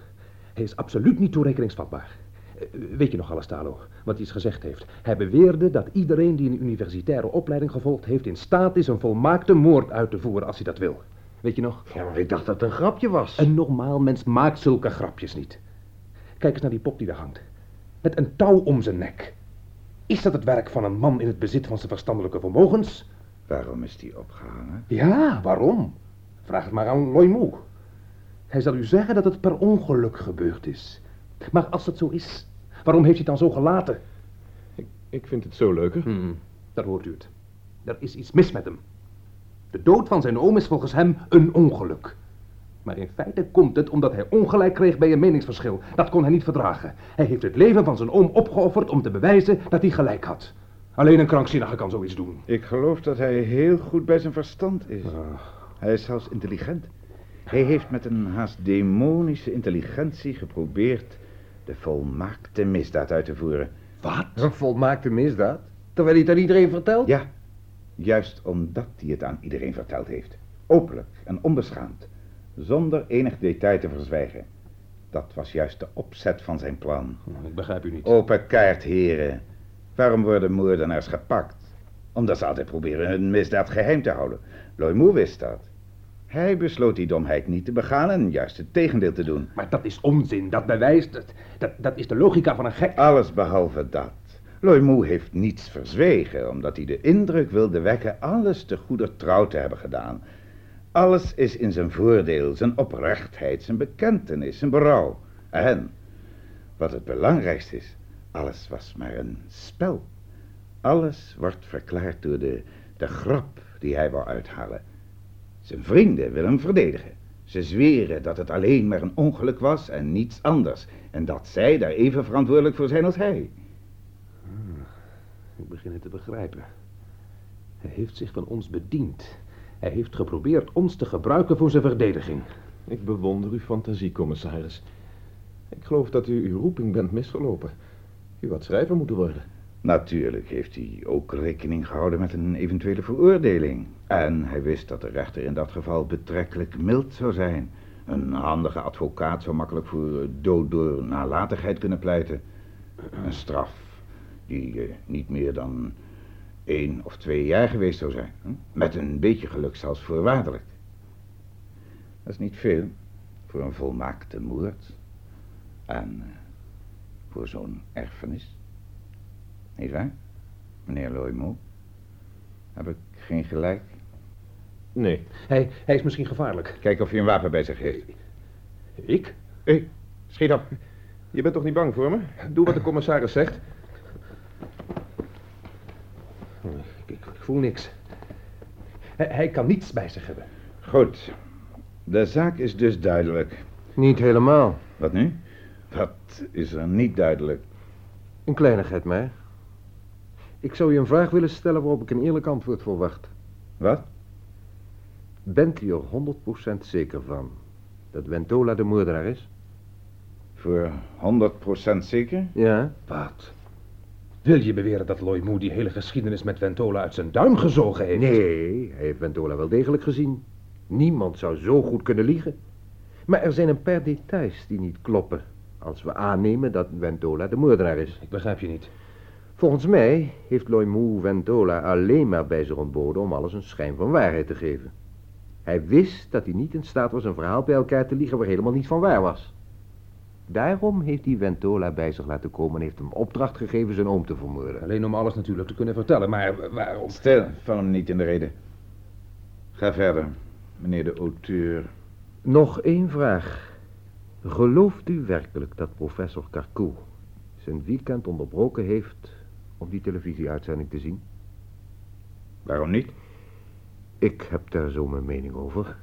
S5: Hij is absoluut niet toerekeningsvatbaar. Eh, Weet je nog alles, Talo, wat hij eens gezegd heeft? Hij beweerde dat iedereen die een universitaire opleiding gevolgd heeft... in staat is een volmaakte moord uit te voeren als hij dat wil. Weet je nog?
S6: Ja, maar ik dacht dat het een grapje was.
S5: Een normaal mens maakt zulke grapjes niet. Kijk eens naar die pop die daar hangt. Met een touw om zijn nek. Is dat het werk van een man in het bezit van zijn verstandelijke vermogens?
S7: Waarom is die opgehangen?
S5: Ja, waarom? Vraag het maar aan Loymou. Hij zal u zeggen dat het per ongeluk gebeurd is. Maar als het zo is, waarom heeft hij het dan zo gelaten?
S3: Ik vind het zo leuker.
S5: Hmm, daar hoort u het. Er is iets mis met hem. De dood van zijn oom is volgens hem een ongeluk. Maar in feite komt het omdat hij ongelijk kreeg bij een meningsverschil. Dat kon hij niet verdragen. Hij heeft het leven van zijn oom opgeofferd om te bewijzen dat hij gelijk had. Alleen een krankzinnige kan zoiets doen.
S7: Ik geloof dat hij heel goed bij zijn verstand is. Hij is zelfs intelligent. Hij heeft met een haast demonische intelligentie geprobeerd de volmaakte misdaad uit te voeren.
S5: Wat?
S6: Een volmaakte misdaad? Terwijl hij het aan iedereen vertelt?
S7: Ja, juist omdat hij het aan iedereen verteld heeft. Openlijk en onbeschaamd. Zonder enig detail te verzwijgen. Dat was juist de opzet van zijn plan.
S5: Ik begrijp u niet.
S7: Open kaart, heren. Waarom worden moordenaars gepakt? Omdat ze altijd proberen hun misdaad geheim te houden. Loymou wist dat. Hij besloot die domheid niet te begaan en juist het tegendeel te doen.
S5: Maar dat is onzin, dat bewijst het. Dat, dat is de logica van een gek.
S7: Alles behalve dat. Loymou heeft niets verzwegen, omdat hij de indruk wilde wekken alles te goeder trouw te hebben gedaan. Alles is in zijn voordeel, zijn oprechtheid, zijn bekentenis, zijn berouw. En, wat het belangrijkste is, alles was maar een spel. Alles wordt verklaard door de, de grap die hij wou uithalen. Zijn vrienden willen hem verdedigen. Ze zweren dat het alleen maar een ongeluk was en niets anders. En dat zij daar even verantwoordelijk voor zijn als hij.
S5: Ik begin het te begrijpen. Hij heeft zich van ons bediend. Hij heeft geprobeerd ons te gebruiken voor zijn verdediging.
S3: Ik bewonder uw fantasie, commissaris. Ik geloof dat u uw roeping bent misgelopen. U had schrijver moeten worden.
S7: Natuurlijk heeft hij ook rekening gehouden met een eventuele veroordeling. En hij wist dat de rechter in dat geval betrekkelijk mild zou zijn. Een handige advocaat zou makkelijk voor dood door nalatigheid kunnen pleiten. Een straf die eh, niet meer dan één of twee jaar geweest zou zijn. Met een beetje geluk zelfs voorwaardelijk. Dat is niet veel voor een volmaakte moord. En eh, voor zo'n erfenis. Niet waar, meneer Loymou? Heb ik geen gelijk?
S3: Nee.
S5: Hij, hij is misschien gevaarlijk.
S7: Kijk of hij een wapen bij zich heeft.
S5: Ik?
S3: Hé, schiet op. Je bent toch niet bang voor me? Doe wat de commissaris zegt.
S5: Ik, ik, ik voel niks. Hij, hij kan niets bij zich hebben.
S7: Goed. De zaak is dus duidelijk.
S6: Niet helemaal.
S7: Wat nu? Wat is er niet duidelijk?
S6: Een kleinigheid maar. Ik zou je een vraag willen stellen waarop ik een eerlijk antwoord verwacht.
S7: Wat?
S6: Bent u er 100% zeker van dat Ventola de moordenaar is?
S7: Voor 100% zeker?
S6: Ja.
S5: Wat? Wil je beweren dat Loymou die hele geschiedenis met Ventola uit zijn duim gezogen heeft?
S6: Nee, hij heeft Ventola wel degelijk gezien. Niemand zou zo goed kunnen liegen. Maar er zijn een paar details die niet kloppen. Als we aannemen dat Ventola de moordenaar is.
S5: Ik begrijp je niet.
S6: Volgens mij heeft Loymou Ventola alleen maar bij zich ontboden om alles een schijn van waarheid te geven. Hij wist dat hij niet in staat was een verhaal bij elkaar te liegen waar helemaal niet van waar was. Daarom heeft hij Ventola bij zich laten komen en heeft hem opdracht gegeven zijn oom te vermoorden.
S5: Alleen om alles natuurlijk te kunnen vertellen, maar waarom?
S7: Stil, val hem niet in de reden. Ga verder, meneer de auteur.
S6: Nog één vraag. Gelooft u werkelijk dat professor Carcou zijn weekend onderbroken heeft om die televisieuitzending te zien?
S7: Waarom niet?
S6: Ik heb daar zo mijn mening over.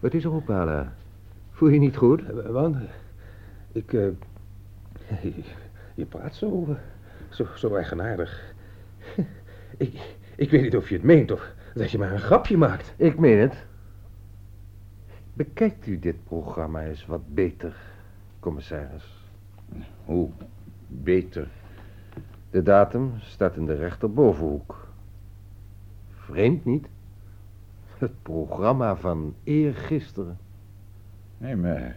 S6: Wat is er, Opala? Voel je je niet goed?
S5: Eh, Want, ik, eh, je, praat zo, eh, zo, zo eigenaardig. Ik, ik weet niet of je het meent of dat je maar een grapje maakt.
S6: Ik meen het. Bekijkt u dit programma eens wat beter, commissaris.
S7: Hoe? Beter.
S6: De datum staat in de rechterbovenhoek. Vreemd niet? Het programma van eergisteren.
S7: Nee, maar...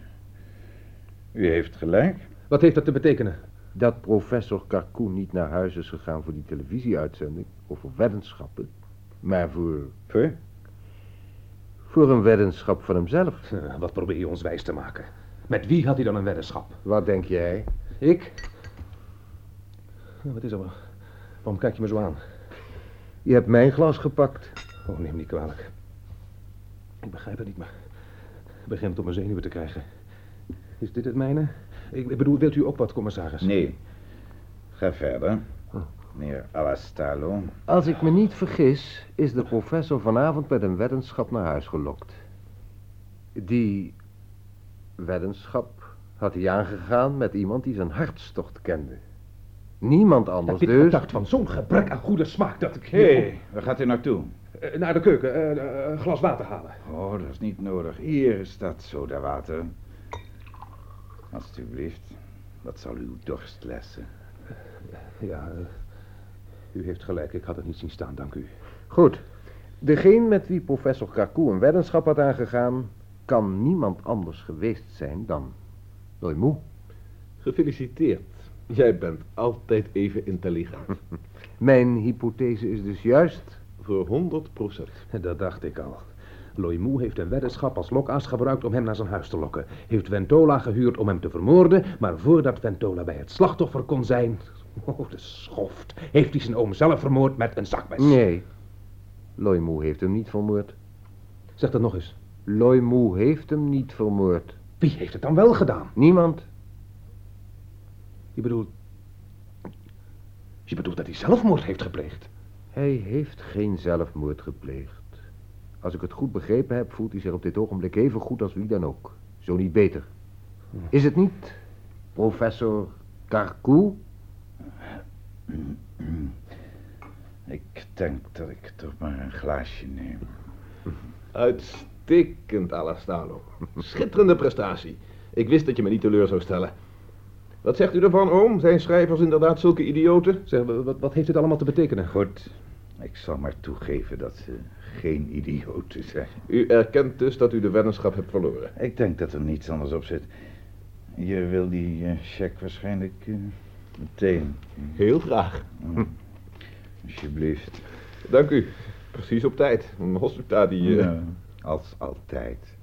S7: U heeft gelijk.
S5: Wat heeft dat te betekenen?
S6: Dat professor Carcoen niet naar huis is gegaan voor die televisieuitzending over weddenschappen, maar voor,
S7: Voor?
S6: voor een weddenschap van hemzelf.
S5: Wat probeer je ons wijs te maken? Met wie had hij dan een weddenschap?
S6: Wat denk jij?
S5: Ik? Wat is er? Waarom kijk je me zo aan?
S6: Je hebt mijn glas gepakt.
S5: Oh, neem me niet kwalijk. Ik begrijp het niet, maar ik begin het op mijn zenuwen te krijgen. Is dit het mijne? Ik, ik bedoel, wilt u ook wat, commissaris?
S7: Nee. Ga verder. Meneer Alastalo.
S6: Als ik me niet vergis, is de professor vanavond met een weddenschap naar huis gelokt. Die weddenschap had hij aangegaan met iemand die zijn hartstocht kende. Niemand anders
S5: je
S6: dus.
S5: gedacht van zo'n gebrek aan goede smaak dat ik...
S7: Hé, hey, waar gaat u naartoe?
S5: Eh, naar de keuken, eh, eh, een glas water halen.
S7: Oh, dat is niet nodig. Hier staat sodawater. Alsjeblieft. Dat zal uw dorst lessen.
S5: Ja, u heeft gelijk, ik had het niet zien staan, dank u.
S6: Goed. Degene met wie professor Carcoux een weddenschap had aangegaan, kan niemand anders geweest zijn dan Loimoe.
S3: Gefeliciteerd. Jij bent altijd even intelligent.
S6: Mijn hypothese is dus juist.
S3: Voor 100 procent.
S5: Dat dacht ik al. Loimoe heeft een weddenschap als lokaas gebruikt om hem naar zijn huis te lokken. Heeft Ventola gehuurd om hem te vermoorden, maar voordat Ventola bij het slachtoffer kon zijn... Oh, de schoft. Heeft hij zijn oom zelf vermoord met een zakmes.
S6: Nee. Loimoe heeft hem niet vermoord.
S5: Zeg dat nog eens.
S6: Loimoe heeft hem niet vermoord.
S5: Wie heeft het dan wel gedaan?
S6: Niemand.
S5: Je bedoelt... Je bedoelt dat hij zelfmoord heeft gepleegd?
S6: Hij heeft geen zelfmoord gepleegd. Als ik het goed begrepen heb, voelt hij zich op dit ogenblik even goed als wie dan ook. Zo niet beter. Is het niet, professor Carcoux?
S7: Ik denk dat ik toch maar een glaasje neem.
S3: Uitstekend, Alastalo. Schitterende prestatie. Ik wist dat je me niet teleur zou stellen. Wat zegt u ervan, oom? Zijn schrijvers inderdaad zulke idioten?
S5: Zeg, wat, wat heeft dit allemaal te betekenen?
S7: Goed. Ik zal maar toegeven dat ze geen idioten zijn.
S3: U erkent dus dat u de weddenschap hebt verloren.
S7: Ik denk dat er niets anders op zit. Je wil die eh, cheque waarschijnlijk eh, meteen.
S3: Heel graag.
S7: Alsjeblieft.
S3: Dank u. Precies op tijd. Een hospita die... eh,
S7: Ja, als altijd.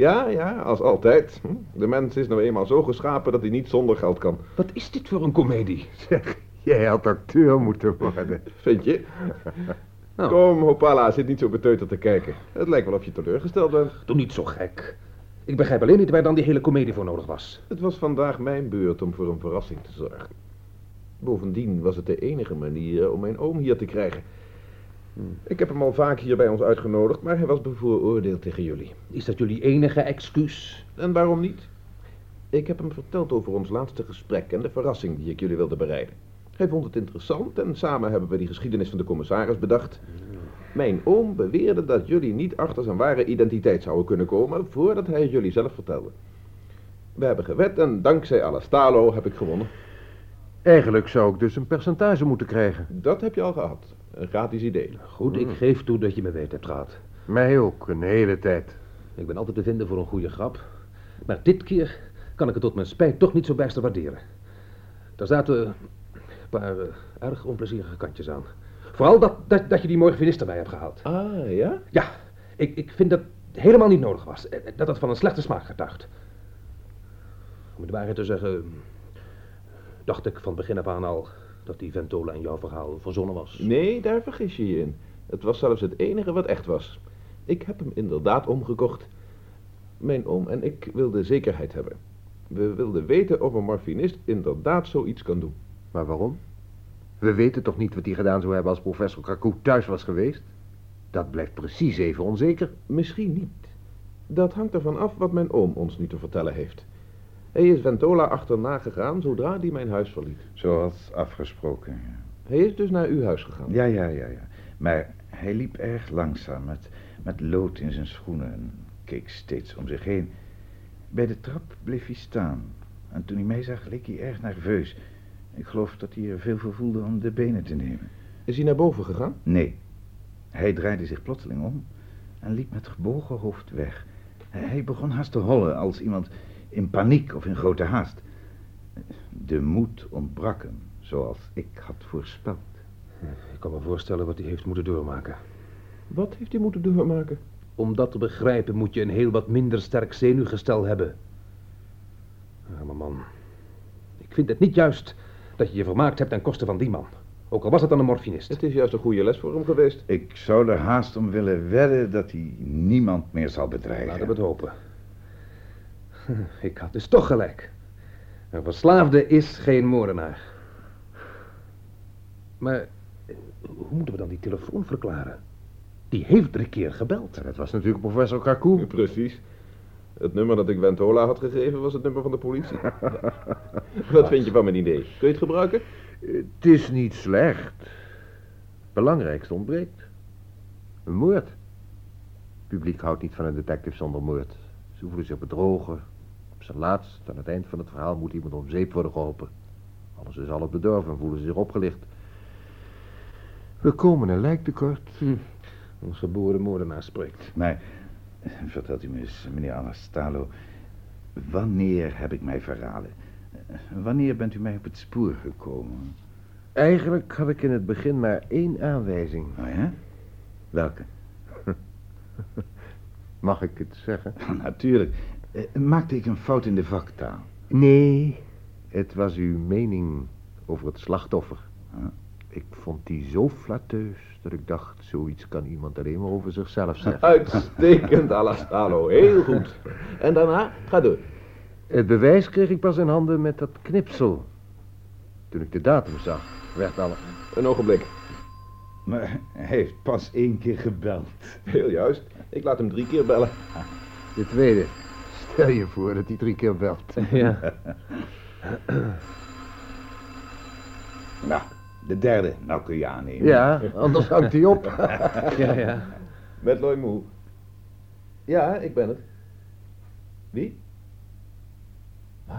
S3: Ja, ja, als altijd. Hm. De mens is nou eenmaal zo geschapen dat hij niet zonder geld kan.
S5: Wat is dit voor een komedie?
S6: Zeg, jij had acteur moeten worden.
S3: Vind je?
S5: Nou.
S3: Kom, Hopala, zit niet zo beteuterd te kijken. Het lijkt wel of je teleurgesteld bent.
S5: Doe niet zo gek. Ik begrijp alleen niet waar dan die hele komedie voor nodig was.
S3: Het was vandaag mijn beurt om voor een verrassing te zorgen. Bovendien was het de enige manier om mijn oom hier te krijgen. Ik heb hem al vaak hier bij ons uitgenodigd, maar hij was bevooroordeeld tegen jullie.
S5: Is dat jullie enige excuus?
S3: En waarom niet? Ik heb hem verteld over ons laatste gesprek en de verrassing die ik jullie wilde bereiden. Hij vond het interessant en samen hebben we die geschiedenis van de commissaris bedacht. Mijn oom beweerde dat jullie niet achter zijn ware identiteit zouden kunnen komen voordat hij het jullie zelf vertelde. We hebben gewet en dankzij Alastalo heb ik gewonnen.
S6: Eigenlijk zou ik dus een percentage moeten krijgen.
S3: Dat heb je al gehad. Een gratis idee.
S5: Goed, ik geef toe dat je me weet hebt gehad.
S6: Mij ook, een hele tijd.
S5: Ik ben altijd te vinden voor een goede grap. Maar dit keer kan ik het tot mijn spijt toch niet zo bijster waarderen. Daar zaten een paar eh, erg onplezierige kantjes aan. Vooral dat, dat, dat je die morgenfinist erbij hebt gehaald.
S3: Ah, ja?
S5: Ja, ik, ik vind dat helemaal niet nodig was. Eh, Dat het van een slechte smaak getuigt. Om de waarheid te zeggen, dacht ik van begin af aan al dat die Ventola in jouw verhaal verzonnen was.
S3: Nee, daar vergis je je in. Het was zelfs het enige wat echt was. Ik heb hem inderdaad omgekocht. Mijn oom en ik wilden zekerheid hebben. We wilden weten of een morfinist inderdaad zoiets kan doen.
S6: Maar waarom? We weten toch niet wat hij gedaan zou hebben als professor Kaku thuis was geweest? Dat blijft precies even onzeker.
S3: Misschien niet. Dat hangt ervan af wat mijn oom ons nu te vertellen heeft. Hij is Ventola achterna gegaan zodra hij mijn huis verliet.
S7: Zoals afgesproken. ja.
S3: Hij is dus naar uw huis gegaan.
S7: Ja, ja, ja, ja. Maar hij liep erg langzaam met, met lood in zijn schoenen en keek steeds om zich heen. Bij de trap bleef hij staan. En toen hij mij zag, leek hij erg nerveus. Ik geloof dat hij er veel voor voelde om de benen te nemen.
S3: Is hij naar boven gegaan?
S7: Nee. Hij draaide zich plotseling om en liep met gebogen hoofd weg. Hij begon haast te hollen als iemand in paniek of in grote haast. De moed ontbrak hem, zoals ik had voorspeld.
S5: Ik kan me voorstellen wat hij heeft moeten doormaken.
S3: Wat heeft hij moeten doormaken?
S5: Om dat te begrijpen moet je een heel wat minder sterk zenuwgestel hebben. Arme man. Ik vind het niet juist dat je je vermaakt hebt ten koste van die man. Ook al was het dan een morfinist.
S3: Het is juist een goede les voor hem geweest.
S7: Ik zou er haast om willen wedden dat hij niemand meer zal bedreigen.
S5: Laten we het hopen. Ik had dus toch gelijk. Een verslaafde is geen moordenaar. Maar eh, hoe moeten we dan die telefoon verklaren? Die heeft drie keer gebeld.
S6: En dat was natuurlijk professor Kaku.
S3: Precies. Het nummer dat ik Ventola had gegeven was het nummer van de politie. Wat vind je van mijn idee? Kun je het gebruiken?
S6: Het is niet slecht. Het belangrijkste ontbreekt. Een moord. Het publiek houdt niet van een detective zonder moord. Ze voelen zich bedrogen. Op zijn laatst, aan het eind van het verhaal, moet iemand om zeep worden geholpen. Alles is al op de dorp en voelen ze zich opgelicht. We komen een lijk tekort.
S5: Ons geboren moordenaar spreekt.
S7: Maar, vertelt u me eens, meneer Anastalo, wanneer heb ik mij verraden? Wanneer bent u mij op het spoor gekomen?
S6: Eigenlijk had ik in het begin maar één aanwijzing.
S7: Oh ja? Welke?
S6: Mag ik het zeggen?
S7: Natuurlijk. Eh, Maakte ik een fout in de vaktaal?
S6: Nee, het was uw mening over het slachtoffer.
S7: Huh?
S6: Ik vond die zo flatteus dat ik dacht, zoiets kan iemand alleen maar over zichzelf zeggen.
S3: Uitstekend, Alastalo. Heel goed. En daarna? Ga door.
S6: Het bewijs kreeg ik pas in handen met dat knipsel. Toen ik de datum zag, werd alle...
S3: Een ogenblik.
S7: Maar hij heeft pas één keer gebeld.
S3: Heel juist. Ik laat hem drie keer bellen.
S6: De tweede. Stel je voor dat hij drie keer belt.
S5: Ja.
S7: Nou, de derde, nou kun je aannemen.
S6: Ja, anders hangt hij op.
S5: Ja, ja.
S3: Met Loy Moe. Ja, ik ben het. Wie? Wat?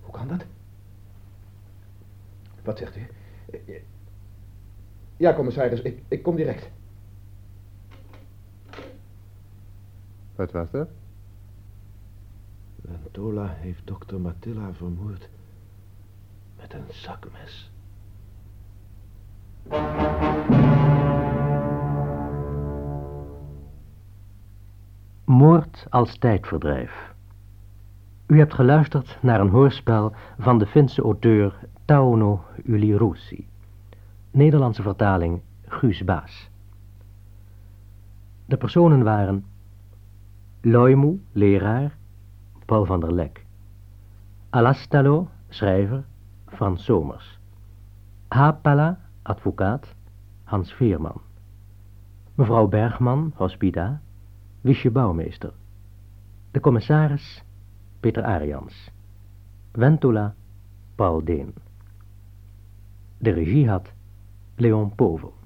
S3: Hoe kan dat? Wat zegt u? Ja, commissaris, ik, ik kom direct.
S6: Wat was dat?
S2: Ventola heeft dokter Matilla vermoord met een zakmes.
S1: Moord als tijdverdrijf. U hebt geluisterd naar een hoorspel van de Finse auteur Tauno Ylirussi. Nederlandse vertaling Guus Baas. De personen waren Loimu, leraar, Paul van der Lek. Alastalo, schrijver, Frans Somers. Hapala, advocaat, Hans Veerman. Mevrouw Bergman, hospita, Wiesje Bouwmeester. De commissaris, Peter Arians. Ventula, Paul Deen. De regie had Leon Povel.